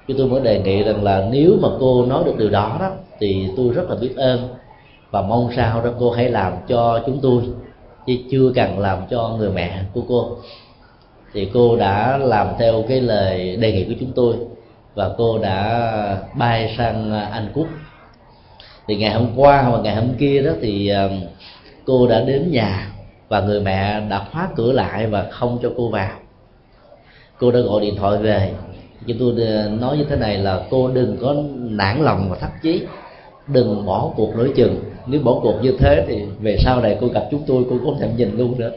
chứ tôi mới đề nghị rằng là nếu mà cô nói được điều đó đó, thì tôi rất là biết ơn. Và mong sao đó cô hãy làm cho chúng tôi, chứ chưa cần làm cho người mẹ của cô. Thì cô đã làm theo cái lời đề nghị của chúng tôi, và cô đã bay sang anh quốc. Thì ngày hôm qua và ngày hôm kia đó thì um, cô đã đến nhà, và người mẹ đã khóa cửa lại và không cho cô vào. Cô đã gọi điện thoại về chúng tôi nói như thế này là cô đừng có nản lòng và thất chí. Đừng bỏ cuộc nửa chừng. Nếu bỏ cuộc như thế thì về sau này cô gặp chúng tôi cô không thèm nhìn luôn nữa.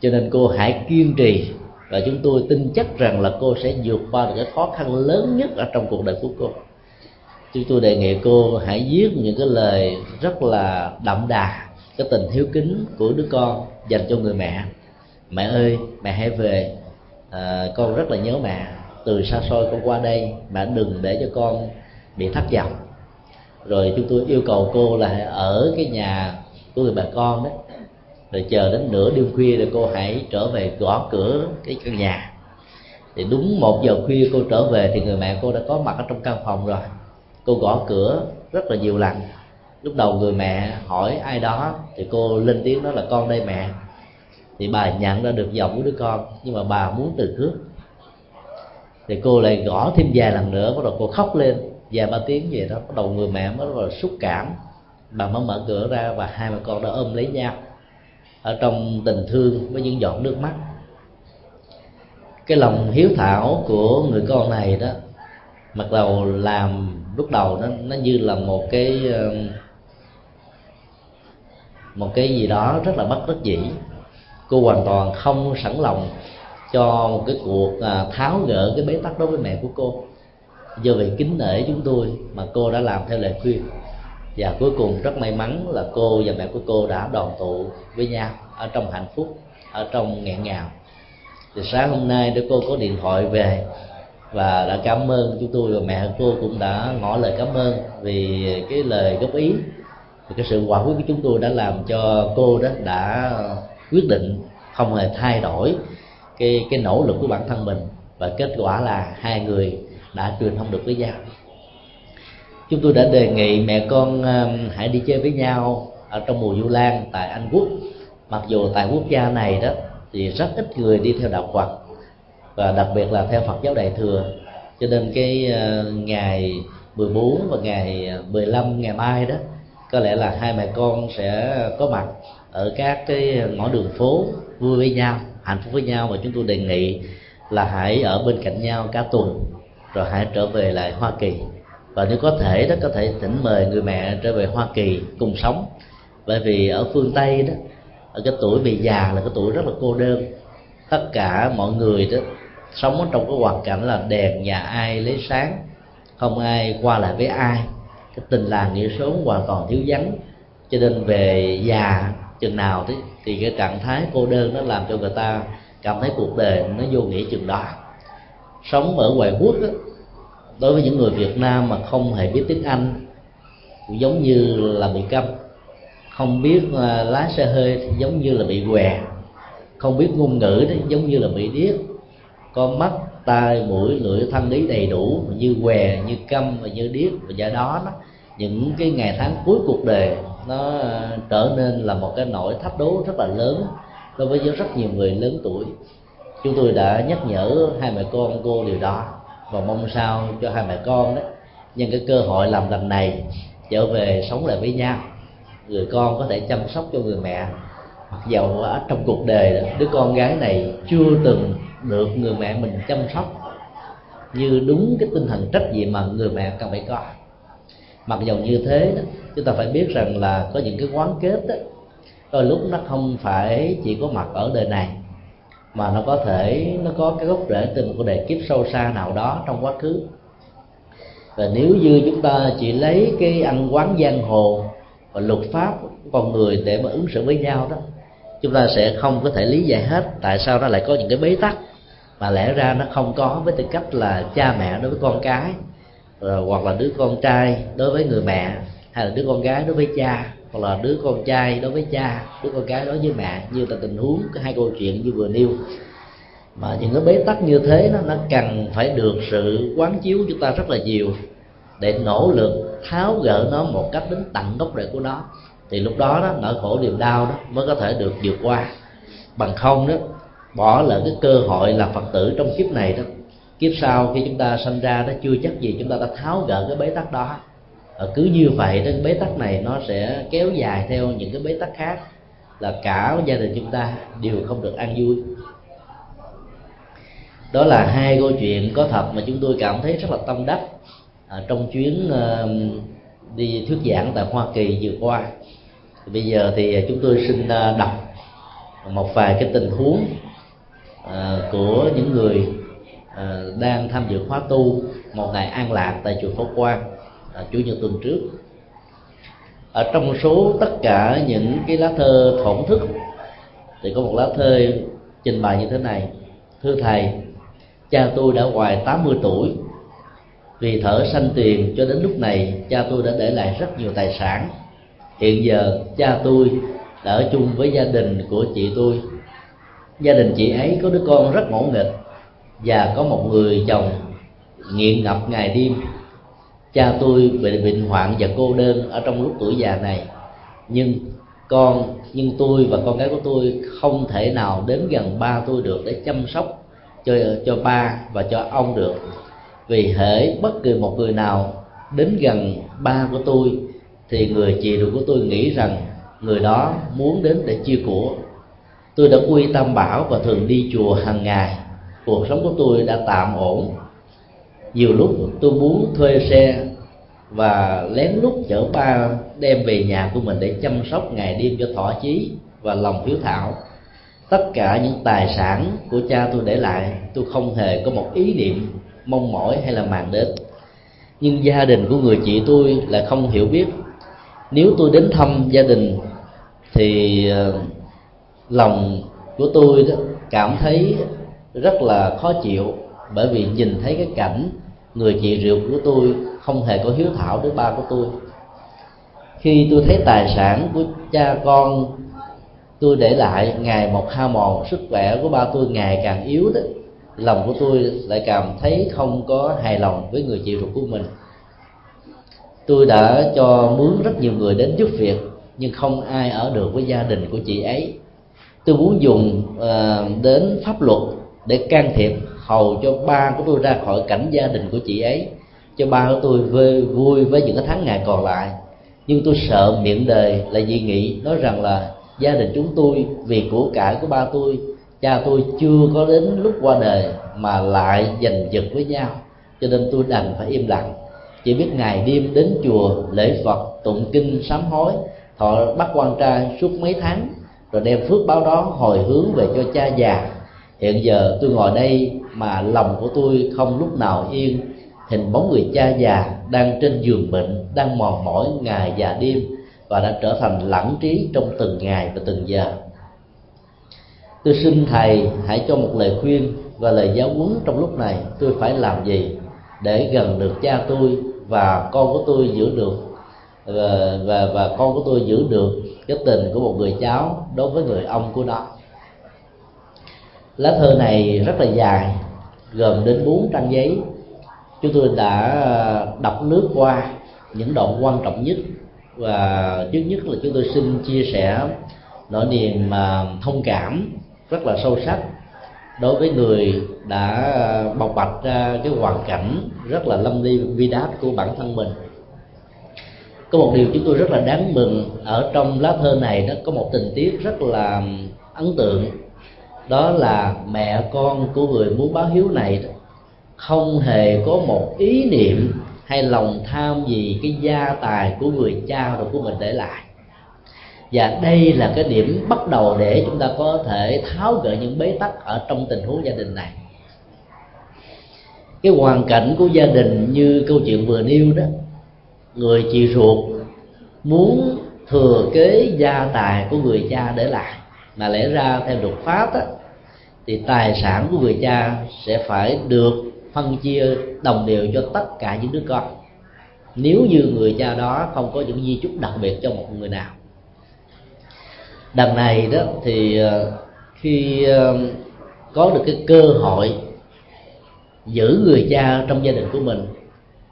Cho nên cô hãy kiên trì. Và chúng tôi tin chắc rằng là cô sẽ vượt qua được cái khó khăn lớn nhất ở trong cuộc đời của cô. Chúng tôi đề nghị cô hãy viết những cái lời rất là đậm đà cái tình hiếu kính của đứa con dành cho người mẹ. Mẹ ơi mẹ hãy về. À, con rất là nhớ mẹ từ xa xôi con qua đây mẹ đừng để cho con bị thất vọng rồi chúng tôi yêu cầu cô là ở cái nhà của người bà con đó, rồi chờ đến nửa đêm khuya rồi cô hãy trở về gõ cửa cái căn nhà. Thì đúng một giờ khuya cô trở về thì người mẹ cô đã có mặt ở trong căn phòng rồi. Cô gõ cửa rất là nhiều lần. Lúc đầu người mẹ hỏi ai đó thì cô lên tiếng đó là con đây mẹ. Thì bà nhận ra được giọng của đứa con, nhưng mà bà muốn từ trước thì cô lại gõ thêm vài lần nữa, bắt đầu cô khóc lên, vài ba tiếng vậy đó, bắt đầu người mẹ mới bắt đầu xúc cảm. Bà mới mở cửa ra và hai mẹ con đã ôm lấy nhau ở trong tình thương với những giọt nước mắt. Cái lòng hiếu thảo của người con này đó, mặc đầu làm lúc đầu nó nó như là một cái um, một cái gì đó rất là bất đắc dĩ, cô hoàn toàn không sẵn lòng cho một cái cuộc à, tháo gỡ cái bế tắc đối với mẹ của cô. Do vì kính nể chúng tôi mà cô đã làm theo lời khuyên. Và cuối cùng rất may mắn là cô và mẹ của cô đã đoàn tụ với nhau ở trong hạnh phúc, ở trong nghẹn ngào. Thì sáng hôm nay để cô có điện thoại về và đã cảm ơn chúng tôi và mẹ cô cũng đã ngỏ lời cảm ơn vì cái lời góp ý. Thì cái sự quả quyết của chúng tôi đã làm cho cô đó đã quyết định không hề thay đổi cái cái nỗ lực của bản thân mình. Và kết quả là hai người đã truyền thông được với nhau. Chúng tôi đã đề nghị mẹ con um, hãy đi chơi với nhau ở trong mùa du lan tại anh quốc. Mặc dù tại quốc gia này đó, thì rất ít người đi theo đạo phật, và đặc biệt là theo phật giáo đại thừa. Cho nên cái uh, ngày 14 và ngày 15 ngày mai đó, có lẽ là hai mẹ con sẽ có mặt ở các cái ngõ đường phố vui với nhau hạnh phúc với nhau và chúng tôi đề nghị là hãy ở bên cạnh nhau cả tuần rồi hãy trở về lại hoa kỳ. Và nếu có thể đó có thể thỉnh mời người mẹ trở về hoa kỳ cùng sống. Bởi vì ở phương tây đó ở cái tuổi bị già là cái tuổi rất là cô đơn. Tất cả mọi người đó sống trong cái hoàn cảnh là đèn nhà ai lấy sáng không ai qua lại với ai. Cái tình làng nghĩa sớm hoàn toàn thiếu vắng. Cho nên về già chừng nào thì, thì cái trạng thái cô đơn nó làm cho người ta cảm thấy cuộc đời nó vô nghĩa chừng đó. Sống ở ngoài quốc đó, đối với những người Việt Nam mà không hề biết tiếng Anh cũng giống như là bị câm. Không biết à, lái xe hơi thì giống như là bị què. Không biết ngôn ngữ thì giống như là bị điếc. Con mắt tai mũi lưỡi thân lý đầy đủ như què như câm và như điếc và do đó đó. Những cái ngày tháng cuối cuộc đời nó ờ, trở nên là một cái nỗi thách đố rất là lớn đối với rất nhiều người lớn tuổi. Chúng tôi đã nhắc nhở hai mẹ con cô điều đó và mong sao cho hai mẹ con đó nhân cái cơ hội làm lần này trở về sống lại với nhau. Người con có thể chăm sóc cho người mẹ mặc dầu ở trong cuộc đời đó, đứa con gái này chưa từng được người mẹ mình chăm sóc như đúng cái tinh thần trách nhiệm mà người mẹ cần phải có mặc dù như thế đó, chúng ta phải biết rằng là có những cái quán kết đó, đôi lúc nó không phải chỉ có mặt ở đời này mà nó có thể nó có cái gốc rễ từ một cái đề kiếp sâu xa nào đó trong quá khứ. Và nếu như chúng ta chỉ lấy cái ăn quán giang hồ và luật pháp của con người để mà ứng xử với nhau đó chúng ta sẽ không có thể lý giải hết tại sao nó lại có những cái bế tắc. Mà lẽ ra nó không có với tư cách là cha mẹ đối với con cái rồi, hoặc là đứa con trai đối với người mẹ hay là đứa con gái đối với cha hoặc là đứa con trai đối với cha đứa con gái đối với mẹ như là tình huống hai câu chuyện như vừa nêu. Mà những cái bế tắc như thế nó nó cần phải được sự quán chiếu chúng ta rất là nhiều để nỗ lực tháo gỡ nó một cách đến tận gốc rễ của nó. Thì lúc đó đó nỗi khổ niềm đau đó mới có thể được vượt qua. Bằng không đó bỏ lỡ cái cơ hội là phật tử trong kiếp này đó kiếp sau khi chúng ta sinh ra nó chưa chắc gì chúng ta đã tháo gỡ cái bế tắc đó. Và cứ như vậy cái bế tắc này nó sẽ kéo dài theo những cái bế tắc khác là cả gia đình chúng ta đều không được an vui. Đó là hai câu chuyện có thật mà chúng tôi cảm thấy rất là tâm đắc à, trong chuyến uh, đi thuyết giảng tại Hoa Kỳ vừa qua. Thì bây giờ thì chúng tôi xin ờ, đọc một vài cái tình huống của những người Ờ, đang tham dự khóa tu một ngày an lạc tại chùa Phổ Quang à, chủ nhật tuần trước. Ở trong số tất cả những cái lá thơ thổn thức thì có một lá thơ trình bày như thế này. Thưa thầy cha tôi đã ngoài 80 tuổi. Vì thở sanh tiền cho đến lúc này cha tôi đã để lại rất nhiều tài sản. Hiện giờ cha tôi đã ở chung với gia đình của chị tôi. Gia đình chị ấy có đứa con rất ngỗ nghịch và có một người chồng nghiện ngập ngày đêm. Cha tôi bị bệnh hoạn và cô đơn ở trong lúc tuổi già này. Nhưng con, nhưng tôi và con gái của tôi không thể nào đến gần ba tôi được để chăm sóc cho cho ba và cho ông được. Vì hễ bất kỳ một người nào đến gần ba của tôi, thì người chị ruột của tôi nghĩ rằng người đó muốn đến để chia của. Tôi đã quy tam bảo và thường đi chùa hàng ngày cuộc sống của tôi đã tạm ổn. Nhiều lúc tôi muốn thuê xe và lén lút chở ba đem về nhà của mình để chăm sóc ngày đêm cho thỏa chí và lòng hiếu thảo. Tất cả những tài sản của cha tôi để lại, tôi không hề có một ý niệm mong mỏi hay là màng đến. Nhưng gia đình của người chị tôi lại không hiểu biết. Nếu tôi đến thăm gia đình, thì ờ, lòng của tôi đó cảm thấy rất là khó chịu bởi vì nhìn thấy cái cảnh người chị rượu của tôi không hề có hiếu thảo với ba của tôi. Khi tôi thấy tài sản của cha con tôi để lại ngày một hao mòn sức khỏe của ba tôi ngày càng yếu đó lòng của tôi lại cảm thấy không có hài lòng với người chị ruột của mình. Tôi đã cho mướn rất nhiều người đến giúp việc nhưng không ai ở được với gia đình của chị ấy. Tôi muốn dùng uh, đến pháp luật để can thiệp hầu cho ba của tôi ra khỏi cảnh gia đình của chị ấy. Cho ba của tôi vui, vui với những cái tháng ngày còn lại. Nhưng tôi sợ miệng đời là dị nghị nói rằng là gia đình chúng tôi vì của cải của ba tôi cha tôi chưa có đến lúc qua đời mà lại giành giật với nhau. Cho nên tôi đành phải im lặng. Chỉ biết ngày đêm đến chùa lễ phật tụng kinh sám hối thọ bắt quan trai suốt mấy tháng rồi đem phước báo đó hồi hướng về cho cha già hiện giờ tôi ngồi đây mà lòng của tôi không lúc nào yên. Hình bóng người cha già đang trên giường bệnh đang mòn mỏi ngày và đêm và đã trở thành lãng trí trong từng ngày và từng giờ. Tôi xin thầy hãy cho một lời khuyên và lời giáo huấn trong lúc này tôi phải làm gì để gần được cha tôi và con của tôi giữ được và, và và con của tôi giữ được cái tình của một người cháu đối với người ông của nó lá thơ này rất là dài, gồm đến bốn trang giấy. Chúng tôi đã đọc lướt qua những đoạn quan trọng nhất và trước nhất là chúng tôi xin chia sẻ nỗi niềm mà thông cảm rất là sâu sắc đối với người đã bộc bạch ra cái hoàn cảnh rất là lâm ly vi đát của bản thân mình. Có một điều chúng tôi rất là đáng mừng, ở trong lá thơ này đó có một tình tiết rất là ấn tượng đó là mẹ con của người muốn báo hiếu này không hề có một ý niệm hay lòng tham gì cái gia tài của người cha rồi của mình để lại. Và đây là cái điểm bắt đầu để chúng ta có thể tháo gỡ những bế tắc ở trong tình huống gia đình này. Cái hoàn cảnh của gia đình như câu chuyện vừa nêu đó, người chị ruột muốn thừa kế gia tài của người cha để lại mà lẽ ra theo luật pháp đó, thì tài sản của người cha sẽ phải được phân chia đồng đều cho tất cả những đứa con. Nếu như người cha đó không có những di chúc đặc biệt cho một người nào. Đằng này đó thì ờ, khi ờ, có được cái cơ hội giữ người cha trong gia đình của mình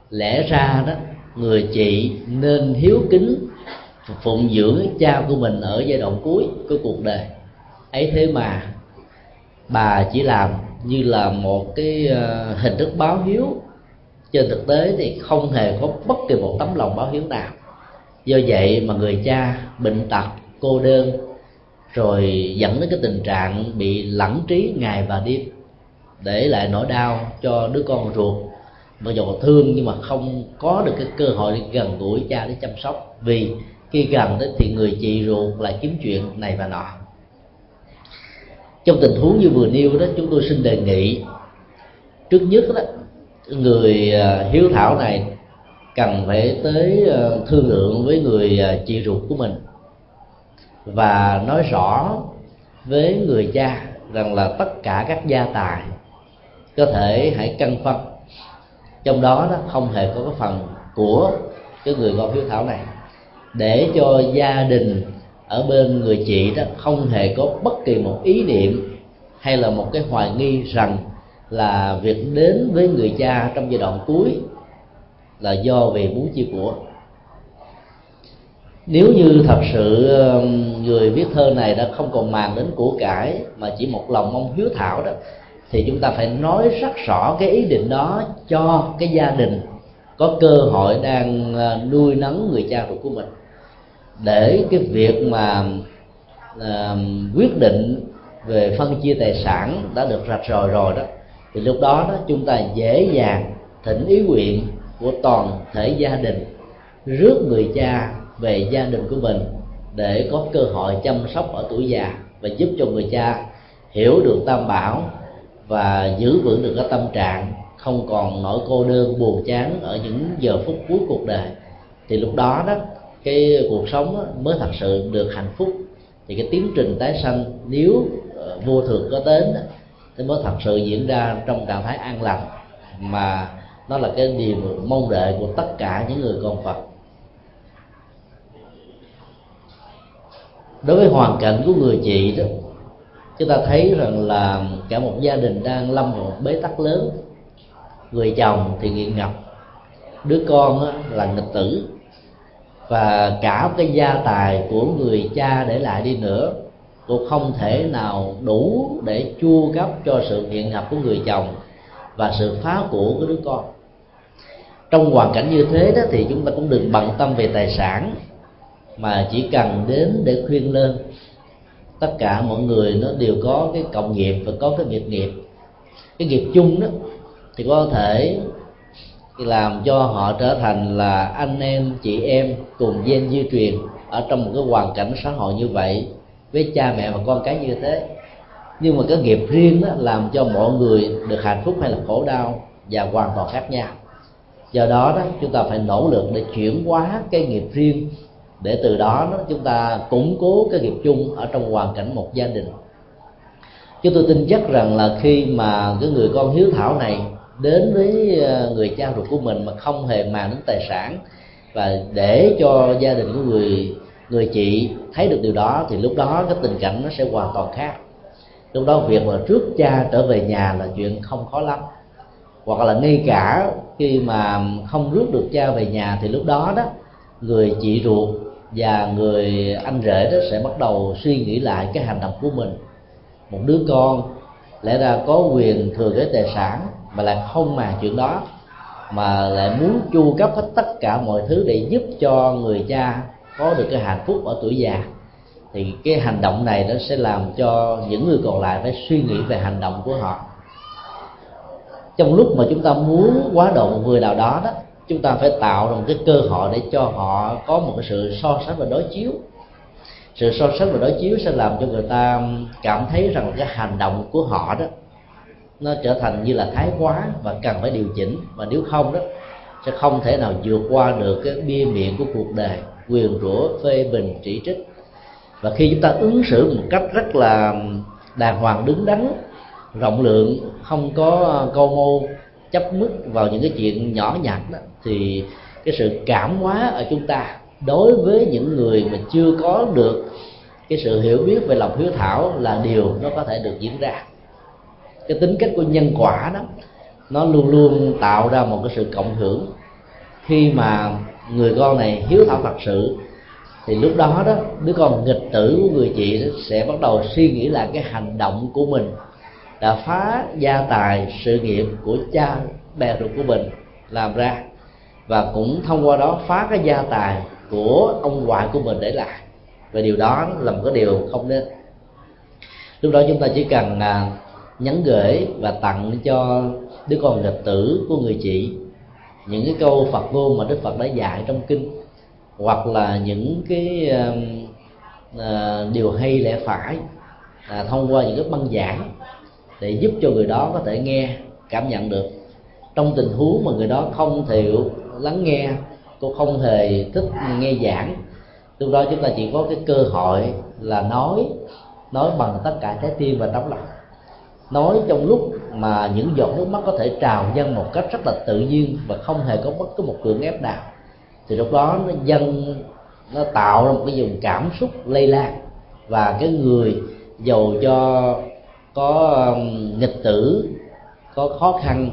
lẽ ra đó người chị nên hiếu kính phụng dưỡng cha của mình ở giai đoạn cuối của cuộc đời ấy thế mà bà chỉ làm như là một cái ờ, hình thức báo hiếu. Trên thực tế thì không hề có bất kỳ một tấm lòng báo hiếu nào. Do vậy mà người cha bệnh tật, cô đơn, rồi dẫn đến cái tình trạng bị lẳng trí ngày và đêm, để lại nỗi đau cho đứa con ruột. Mặc dù thương nhưng mà không có được cái cơ hội gần gũi cha để chăm sóc. Vì khi gần đó thì người chị ruột lại kiếm chuyện này và nọ trong tình huống như vừa nêu đó, chúng tôi xin đề nghị trước nhất đó, người à, hiếu thảo này cần phải tới à, thương lượng với người à, chị ruột của mình và nói rõ với người cha rằng là tất cả các gia tài có thể hãy cân phân. Trong đó đó, không hề có cái phần của cái người con hiếu thảo này để cho gia đình ở bên người chị đó, không hề có bất kỳ một ý niệm hay là một cái hoài nghi rằng là việc đến với người cha trong giai đoạn cuối là do vì muốn chia của. Nếu như thật sự người viết thơ này đã không còn màng đến của cải mà chỉ một lòng mong hiếu thảo đó, thì chúng ta phải nói rất rõ cái ý định đó cho cái gia đình có cơ hội đang ờ, nuôi nấng người cha ruột của mình để cái việc mà uh, quyết định về phân chia tài sản đã được rạch ròi rồi đó thì lúc đó đó chúng ta dễ dàng thỉnh ý nguyện của toàn thể gia đình rước người cha về gia đình của mình để có cơ hội chăm sóc ở tuổi già và giúp cho người cha hiểu được tam bảo và giữ vững được cái tâm trạng không còn nỗi cô đơn buồn chán ở những giờ phút cuối cuộc đời. Thì lúc đó đó cái cuộc sống mới thật sự được hạnh phúc, thì cái tiến trình tái sanh nếu ờ, vô thường có đến thì mới thật sự diễn ra trong trạng thái an lành, mà nó là cái điều mong đợi của tất cả những người con Phật. Đối với hoàn cảnh của người chị đó, chúng ta thấy rằng là cả một gia đình đang lâm vào một bế tắc lớn. Người chồng thì nghiện ngập, đứa con là nghịch tử và cả cái gia tài của người cha để lại đi nữa, cũng không thể nào đủ để chu cấp cho sự nghiện ngập của người chồng và sự phá của của đứa con. Trong hoàn cảnh như thế đó thì chúng ta cũng đừng bận tâm về tài sản mà chỉ cần đến để khuyên lên. Tất cả mọi người nó đều có cái cộng nghiệp và có cái nghiệp nghiệp. Cái nghiệp chung đó thì có thể thì làm cho họ trở thành là anh em chị em cùng gen di truyền ở trong một cái hoàn cảnh xã hội như vậy với cha mẹ và con cái như thế. Nhưng mà cái nghiệp riêng đó làm cho mọi người được hạnh phúc hay là khổ đau và hoàn toàn khác nhau. Do đó đó chúng ta phải nỗ lực để chuyển hóa cái nghiệp riêng để từ đó, đó chúng ta củng cố cái nghiệp chung ở trong hoàn cảnh một gia đình. Chúng tôi tin chắc rằng là khi mà cái người con hiếu thảo này đến với ờ, người cha ruột của mình mà không hề màng đến tài sản. Và để cho gia đình của người người chị thấy được điều đó thì lúc đó cái tình cảnh nó sẽ hoàn toàn khác. Lúc đó việc mà trước cha trở về nhà là chuyện không khó lắm. Hoặc là ngay cả khi mà không rước được cha về nhà thì lúc đó đó, người chị ruột và người anh rể đó sẽ bắt đầu suy nghĩ lại cái hành động của mình. Một đứa con, lẽ ra có quyền thừa kế tài sản mà lại không màng chuyện đó, mà lại muốn chu cấp hết tất cả mọi thứ để giúp cho người cha có được cái hạnh phúc ở tuổi già. Thì cái hành động này nó sẽ làm cho những người còn lại phải suy nghĩ về hành động của họ. Trong lúc mà chúng ta muốn quá độ một người nào đó đó, chúng ta phải tạo ra một cái cơ hội để cho họ có một cái sự so sánh và đối chiếu. Sự so sánh và đối chiếu sẽ làm cho người ta cảm thấy rằng cái hành động của họ đó nó trở thành như là thái quá và cần phải điều chỉnh. Và nếu không đó, sẽ không thể nào vượt qua được cái bia miệng của cuộc đời, quyền rủa, phê bình, chỉ trích. Và khi chúng ta ứng xử một cách rất là đàng hoàng, đứng đắn, rộng lượng, không có câu mô, chấp mức vào những cái chuyện nhỏ nhặt đó, thì cái sự cảm hóa ở chúng ta đối với những người mà chưa có được cái sự hiểu biết về lòng hiếu thảo là điều nó có thể được diễn ra cái tính cách của nhân quả đó, nó luôn luôn tạo ra một cái sự cộng hưởng. Khi mà người con này hiếu thảo thật sự, thì lúc đó đó, đứa con nghịch tử của người chị sẽ bắt đầu suy nghĩ lại cái hành động của mình, đã phá gia tài sự nghiệp của cha bè ruột của mình làm ra, và cũng thông qua đó phá cái gia tài của ông ngoại của mình để lại. Và điều đó là một cái điều không nên. Lúc đó chúng ta chỉ cần à, nhắn gửi và tặng cho đứa con nghịch tử của người chị. Những cái câu Phật ngôn mà Đức Phật đã dạy trong kinh hoặc là những cái uh, điều hay lẽ phải uh, thông qua những cái băng giảng để giúp cho người đó có thể nghe cảm nhận được. Trong tình huống mà người đó không thiệu lắng nghe cô không hề thích nghe giảng lúc đó chúng ta chỉ có cái cơ hội là nói nói bằng tất cả trái tim và tấm lòng nói trong lúc mà những giọt nước mắt có thể trào dâng một cách rất là tự nhiên và không hề có bất cứ một cưỡng ép nào, thì lúc đó nó dâng, nó tạo ra một cái dùng cảm xúc lây lan và cái người giàu cho có um, nghịch tử, có khó khăn,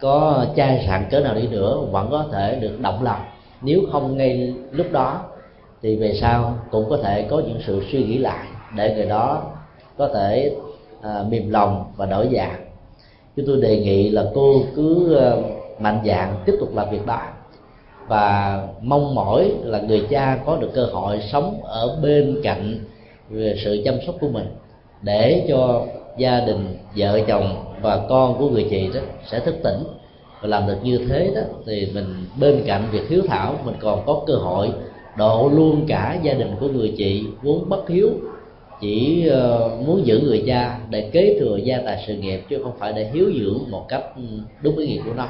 có chai sạn cỡ nào đi nữa vẫn có thể được động lòng. Nếu không ngay lúc đó thì về sau cũng có thể có những sự suy nghĩ lại để người đó có thể à, mềm lòng và đổi dạng, chúng tôi đề nghị là cô cứ à, mạnh dạng tiếp tục làm việc đó. Và mong mỏi là người cha có được cơ hội sống ở bên cạnh về sự chăm sóc của mình để cho gia đình vợ chồng và con của người chị đó sẽ thức tỉnh. Và làm được như thế đó thì mình bên cạnh việc hiếu thảo mình còn có cơ hội độ luôn cả gia đình của người chị vốn bất hiếu chỉ ờ, muốn giữ người cha để kế thừa gia tài sự nghiệp, chứ không phải để hiếu dưỡng một cách ừ, đúng ý nghĩa của nó.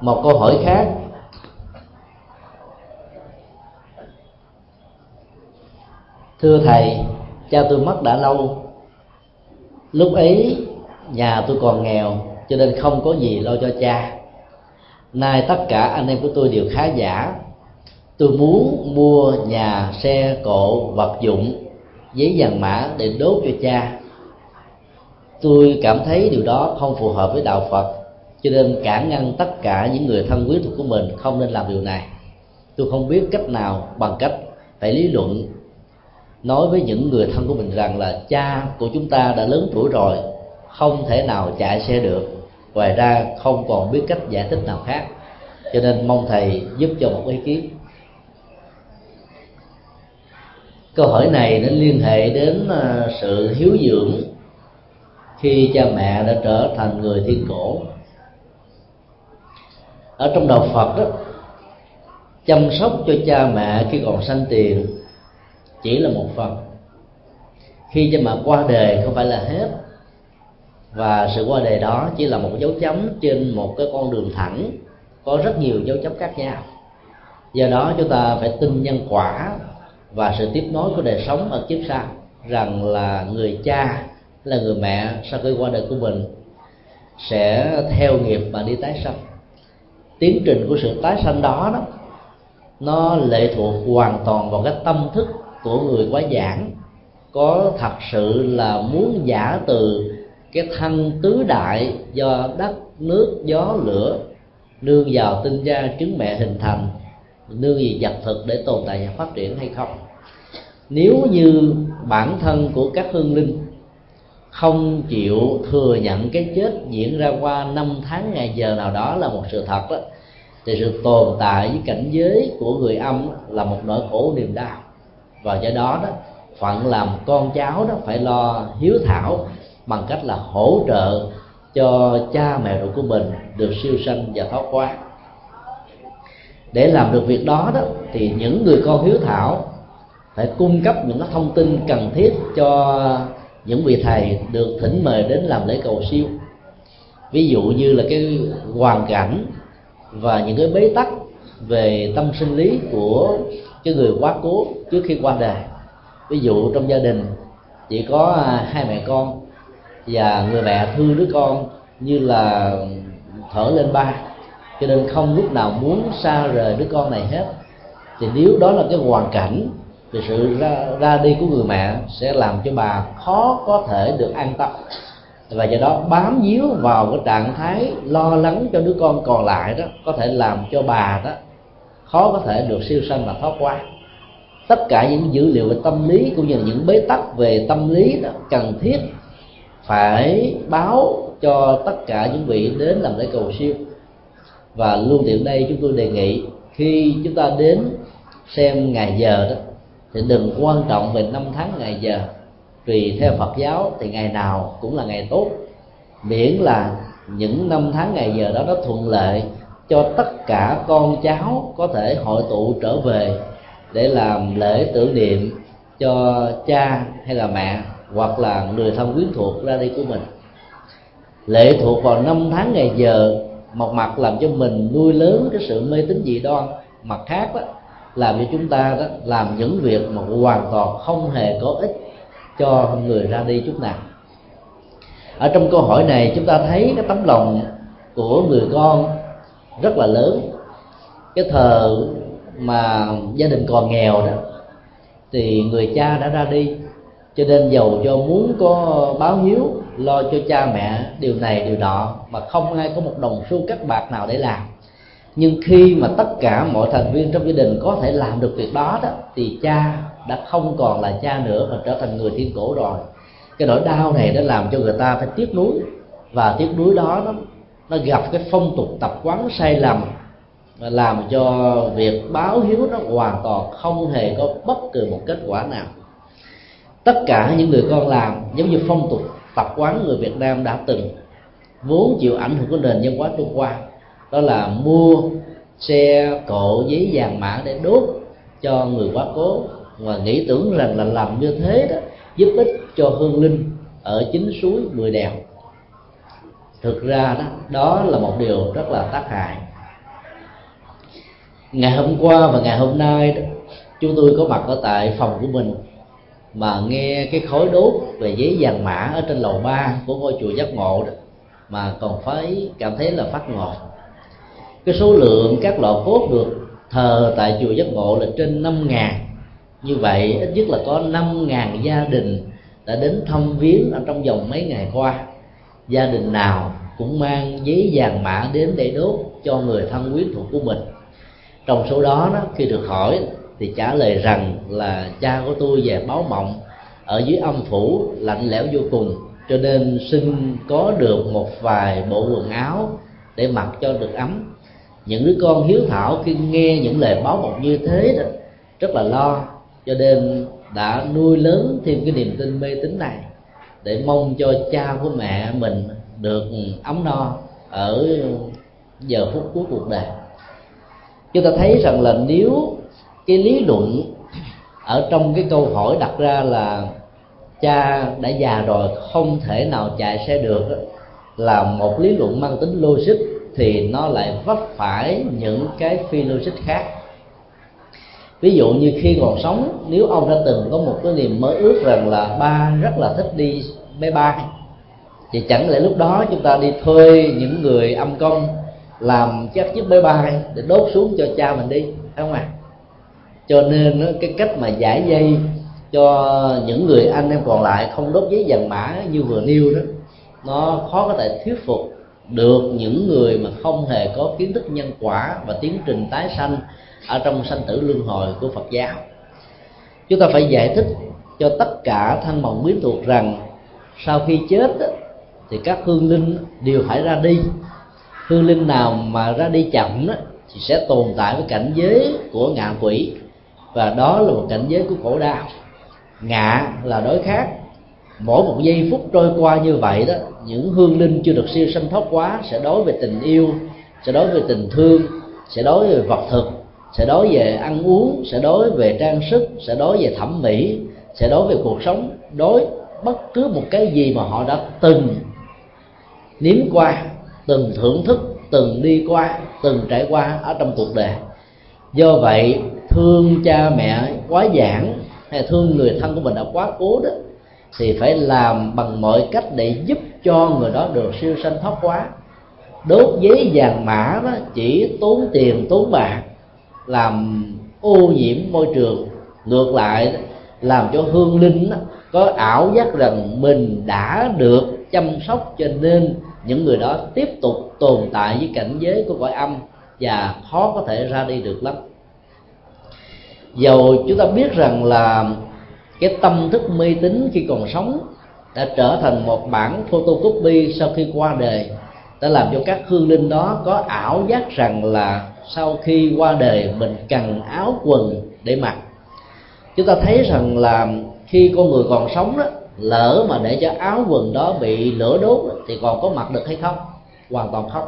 Một câu hỏi khác. Thưa thầy, cha tôi mất đã lâu. Lúc ấy, nhà tôi còn nghèo, cho nên không có gì lo cho cha. Nay tất cả anh em của tôi đều khá giả tôi muốn mua nhà, xe, cộ, vật dụng, giấy vàng mã để đốt cho cha. Tôi cảm thấy điều đó không phù hợp với đạo phật, cho nên cản ngăn tất cả những người thân quý thuộc của mình không nên làm điều này. Tôi không biết cách nào bằng cách phải lý luận, nói với những người thân của mình rằng là cha của chúng ta đã lớn tuổi rồi, không thể nào chạy xe được. Ngoài ra không còn biết cách giải thích nào khác. Cho nên mong thầy giúp cho một ý kiến. Câu hỏi này nó liên hệ đến à, sự hiếu dưỡng khi cha mẹ đã trở thành người thiên cổ. Ở trong đạo phật đó, chăm sóc cho cha mẹ khi còn sanh tiền chỉ là một phần. Khi cha mẹ qua đời không phải là hết, và sự qua đời đó chỉ là một dấu chấm trên một cái con đường thẳng, có rất nhiều dấu chấm khác nhau. Do đó chúng ta phải tin nhân quả và sự tiếp nối của đời sống ở kiếp sau, rằng là người cha là người mẹ sau khi qua đời của mình sẽ theo nghiệp mà đi tái sanh. Tiến trình của sự tái sanh đó đó, nó lệ thuộc hoàn toàn vào cái tâm thức của người quá giảng. Có thật sự là muốn giả từ cái thân tứ đại do đất, nước, gió, lửa, nương vào tinh gia trứng mẹ hình thành, nương gì vật thực để tồn tại và phát triển hay không? Nếu như bản thân của các hương linh không chịu thừa nhận cái chết diễn ra qua năm tháng ngày giờ nào đó là một sự thật đó thì sự tồn tại với cảnh giới của người âm là một nỗi khổ niềm đau. Và do đó đó, phận làm con cháu đó phải lo hiếu thảo bằng cách là hỗ trợ cho cha mẹ ruột của mình được siêu sanh và thoát qua để làm được việc đó đó, thì những người con hiếu thảo phải cung cấp những cái thông tin cần thiết cho những vị thầy được thỉnh mời đến làm lễ cầu siêu. Ví dụ như là cái hoàn cảnh và những cái bế tắc về tâm sinh lý của cái người quá cố trước khi qua đời. Ví dụ trong gia đình chỉ có à, hai mẹ con và người mẹ thương đứa con như là thở lên ba, cho nên không lúc nào muốn xa rời đứa con này hết. Thì nếu đó là cái hoàn cảnh thì sự ra, ra đi của người mẹ sẽ làm cho bà khó có thể được an tâm. Và do đó bám víu vào cái trạng thái lo lắng cho đứa con còn lại đó có thể làm cho bà đó khó có thể được siêu sanh và thoát qua. Tất cả những dữ liệu về tâm lý cũng như những bế tắc về tâm lý đó cần thiết phải báo cho tất cả những vị đến làm lễ cầu siêu. Và luôn tiện đây chúng tôi đề nghị khi chúng ta đến xem ngày giờ đó thì đừng quan trọng về năm tháng, ngày giờ. Tùy theo Phật giáo thì ngày nào cũng là ngày tốt. Miễn là những năm tháng, ngày giờ đó nó thuận lợi cho tất cả con cháu có thể hội tụ trở về để làm lễ tưởng niệm cho cha hay là mẹ hoặc là người thân quyến thuộc ra đi của mình. Lệ thuộc vào năm tháng, ngày giờ, một mặt làm cho mình nuôi lớn cái sự mê tín dị đoan. Mặt khác đó làm cho chúng ta đó, làm những việc mà hoàn toàn không hề có ích cho người ra đi chút nào. Ở trong câu hỏi này, chúng ta thấy cái tấm lòng của người con rất là lớn. Cái thờ mà gia đình còn nghèo đó, thì người cha đã ra đi, cho nên giàu cho muốn có báo hiếu, lo cho cha mẹ điều này điều nọ, mà không ai có một đồng xu cắt bạc nào để làm nhưng khi mà tất cả mọi thành viên trong gia đình có thể làm được việc đó đó thì cha đã không còn là cha nữa mà trở thành người thiên cổ rồi. Cái nỗi đau này đã làm cho người ta phải tiếc nuối. Và tiếc nuối đó nó, nó gặp cái phong tục tập quán sai lầm và làm cho việc báo hiếu nó hoàn toàn không hề có bất cứ một kết quả nào. Tất cả những người con làm giống như phong tục tập quán người Việt Nam đã từng vốn chịu ảnh hưởng của nền văn hóa Trung Hoa đó là mua xe cộ giấy vàng mã để đốt cho người quá cố. Và nghĩ tưởng rằng là làm như thế đó, giúp ích cho hương linh ở chính suối mười đèo. Thực ra đó đó là một điều rất là tác hại. Ngày hôm qua và ngày hôm nay đó, chúng tôi có mặt ở tại phòng của mình mà nghe cái khói đốt về giấy vàng mã ở trên lầu ba của ngôi chùa giác ngộ đó, mà còn phải cảm thấy là phát ngọt cái số lượng các lọ cốt được thờ tại chùa giác ngộ là trên năm ngàn. Như vậy ít nhất là có năm ngàn gia đình đã đến thăm viếng ở trong vòng mấy ngày qua. Gia đình nào cũng mang giấy vàng mã đến để đốt cho người thân quyến thuộc của mình. Trong số đó, đó khi được hỏi thì trả lời rằng là cha của tôi về báo mộng ở dưới âm phủ lạnh lẽo vô cùng cho nên xin có được một vài bộ quần áo để mặc cho được ấm những đứa con hiếu thảo khi nghe những lời báo mộng như thế đó, rất là lo. Cho nên đã nuôi lớn thêm cái niềm tin mê tín này, để mong cho cha của mẹ mình được ấm no ở giờ phút cuối cuộc đời. Chúng ta thấy rằng là nếu cái lý luận ở trong cái câu hỏi đặt ra là cha đã già rồi, không thể nào chạy xe được là một lý luận mang tính logic thì nó lại vấp phải những cái phi logic khác ví dụ như khi còn sống, nếu ông đã từng có một cái niềm mơ ước rằng là ba rất là thích đi máy bay, thì chẳng lẽ lúc đó chúng ta đi thuê những người âm công làm các chiếc máy bay để đốt xuống cho cha mình đi, phải không ạ à? cho nên cái cách mà giải dây cho những người anh em còn lại không đốt giấy vàng mã như vừa nêu đó, nó khó có thể thuyết phục được những người mà không hề có kiến thức nhân quả và tiến trình tái sanh ở trong sanh tử luân hồi của Phật giáo. Chúng ta phải giải thích cho tất cả thanh bằng quyến thuộc rằng sau khi chết thì các hương linh đều phải ra đi. Hương linh nào mà ra đi chậm thì sẽ tồn tại với cảnh giới của ngạ quỷ. Và đó là một cảnh giới của khổ đau. Ngạ là đối khác mỗi một giây phút trôi qua như vậy đó, những hương linh chưa được siêu sanh thoát quá sẽ đối về tình yêu, sẽ đối về tình thương, sẽ đối về vật thực, sẽ đối về ăn uống, sẽ đối về trang sức, sẽ đối về thẩm mỹ, sẽ đối về cuộc sống. Đối bất cứ một cái gì mà họ đã từng nếm qua, từng thưởng thức, từng đi qua, từng trải qua ở trong cuộc đời. Do vậy, thương cha mẹ quá giản hay thương người thân của mình đã quá cố đó thì phải làm bằng mọi cách để giúp cho người đó được siêu sanh thoát quá đốt giấy vàng mã đó chỉ tốn tiền tốn bạc làm ô nhiễm môi trường. Ngược lại làm cho hương linh đó, có ảo giác rằng mình đã được chăm sóc cho nên những người đó tiếp tục tồn tại với cảnh giới của cõi âm và khó có thể ra đi được lắm. Dầu chúng ta biết rằng là cái tâm thức mê tín khi còn sống đã trở thành một bản photocopy sau khi qua đời. Đã làm cho các hương linh đó có ảo giác rằng là sau khi qua đời mình cần áo quần để mặc. Chúng ta thấy rằng là khi con người còn sống đó lỡ mà để cho áo quần đó bị lửa đốt thì còn có mặc được hay không? Hoàn toàn không.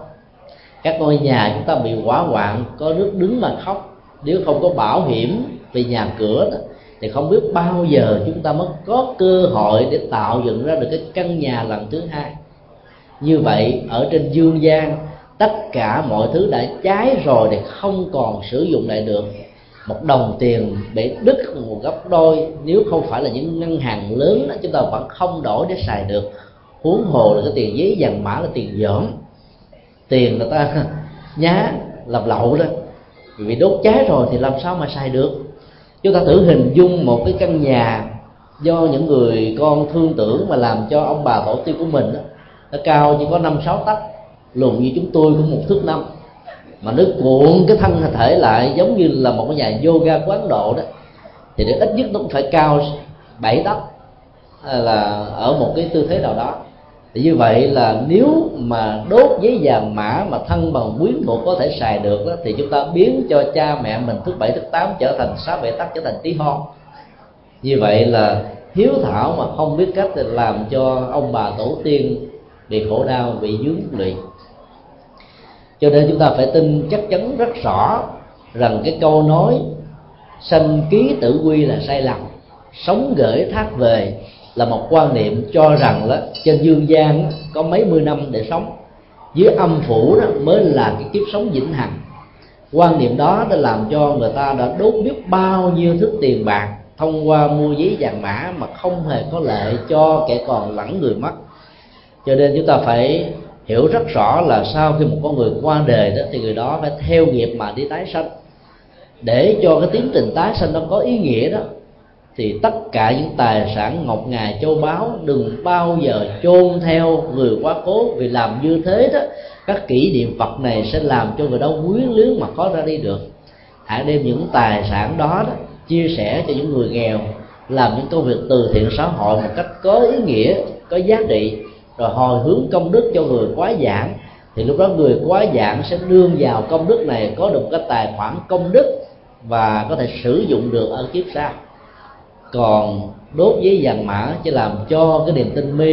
Các ngôi nhà chúng ta bị hỏa hoạn có nước đứng mà khóc. Nếu không có bảo hiểm về nhà cửa đó, thì không biết bao giờ chúng ta mới có cơ hội để tạo dựng ra được cái căn nhà lần thứ hai. Như vậy ở trên dương gian tất cả mọi thứ đã cháy rồi thì không còn sử dụng lại được. Một đồng tiền bị đứt một gấp đôi nếu không phải là những ngân hàng lớn đó, chúng ta vẫn không đổi để xài được. Huống hồ là cái tiền giấy vàng mã là tiền dởm. Tiền người ta nhá làm lậu đó. Vì đốt cháy rồi thì làm sao mà xài được? Chúng ta thử hình dung một cái căn nhà do những người con thương tưởng mà làm cho ông bà tổ tiên của mình đó, nó cao chỉ có năm sáu tấc lùn như chúng tôi cũng một thước năm. Mà nó cuộn cái thân thể lại giống như là một cái nhà yoga của ấn độ đó. Thì để ít nhất nó cũng phải cao bảy tấc là ở một cái tư thế nào đó thì như vậy là nếu mà đốt giấy vàng mã mà thân bằng quyến thuộc có thể xài được đó, thì chúng ta biến cho cha mẹ mình thứ bảy thứ tám trở thành sáu bảy tắc trở thành tí hon. Như vậy là hiếu thảo mà không biết cách thì làm cho ông bà tổ tiên bị khổ đau bị dướng lụy. Cho nên chúng ta phải tin chắc chắn rất rõ rằng cái câu nói sanh ký tử quy là sai lầm sống gửi thác về là một quan niệm cho rằng đó trên dương gian có mấy mươi năm để sống. Dưới âm phủ đó mới là cái kiếp sống vĩnh hằng. Quan niệm đó đã làm cho người ta đã đốt biết bao nhiêu thứ tiền bạc thông qua mua giấy vàng mã mà không hề có lợi cho kẻ còn lẫn người mất. Cho nên chúng ta phải hiểu rất rõ là sau khi một con người qua đời đó thì người đó phải theo nghiệp mà đi tái sanh. Để cho cái tiến trình tái sanh nó có ý nghĩa đó thì tất cả những tài sản ngọc ngà châu báu đừng bao giờ chôn theo người quá cố vì làm như thế đó các kỷ niệm vật này sẽ làm cho người đó quyến luyến mà khó ra đi được. Hãy đem những tài sản đó, đó chia sẻ cho những người nghèo làm những công việc từ thiện xã hội một cách có ý nghĩa có giá trị rồi hồi hướng công đức cho người quá giảng. Thì lúc đó người quá giảng sẽ đương vào công đức này có được cái tài khoản công đức và có thể sử dụng được ở kiếp sau còn đốt giấy vàng mã chỉ làm cho cái niềm tin mê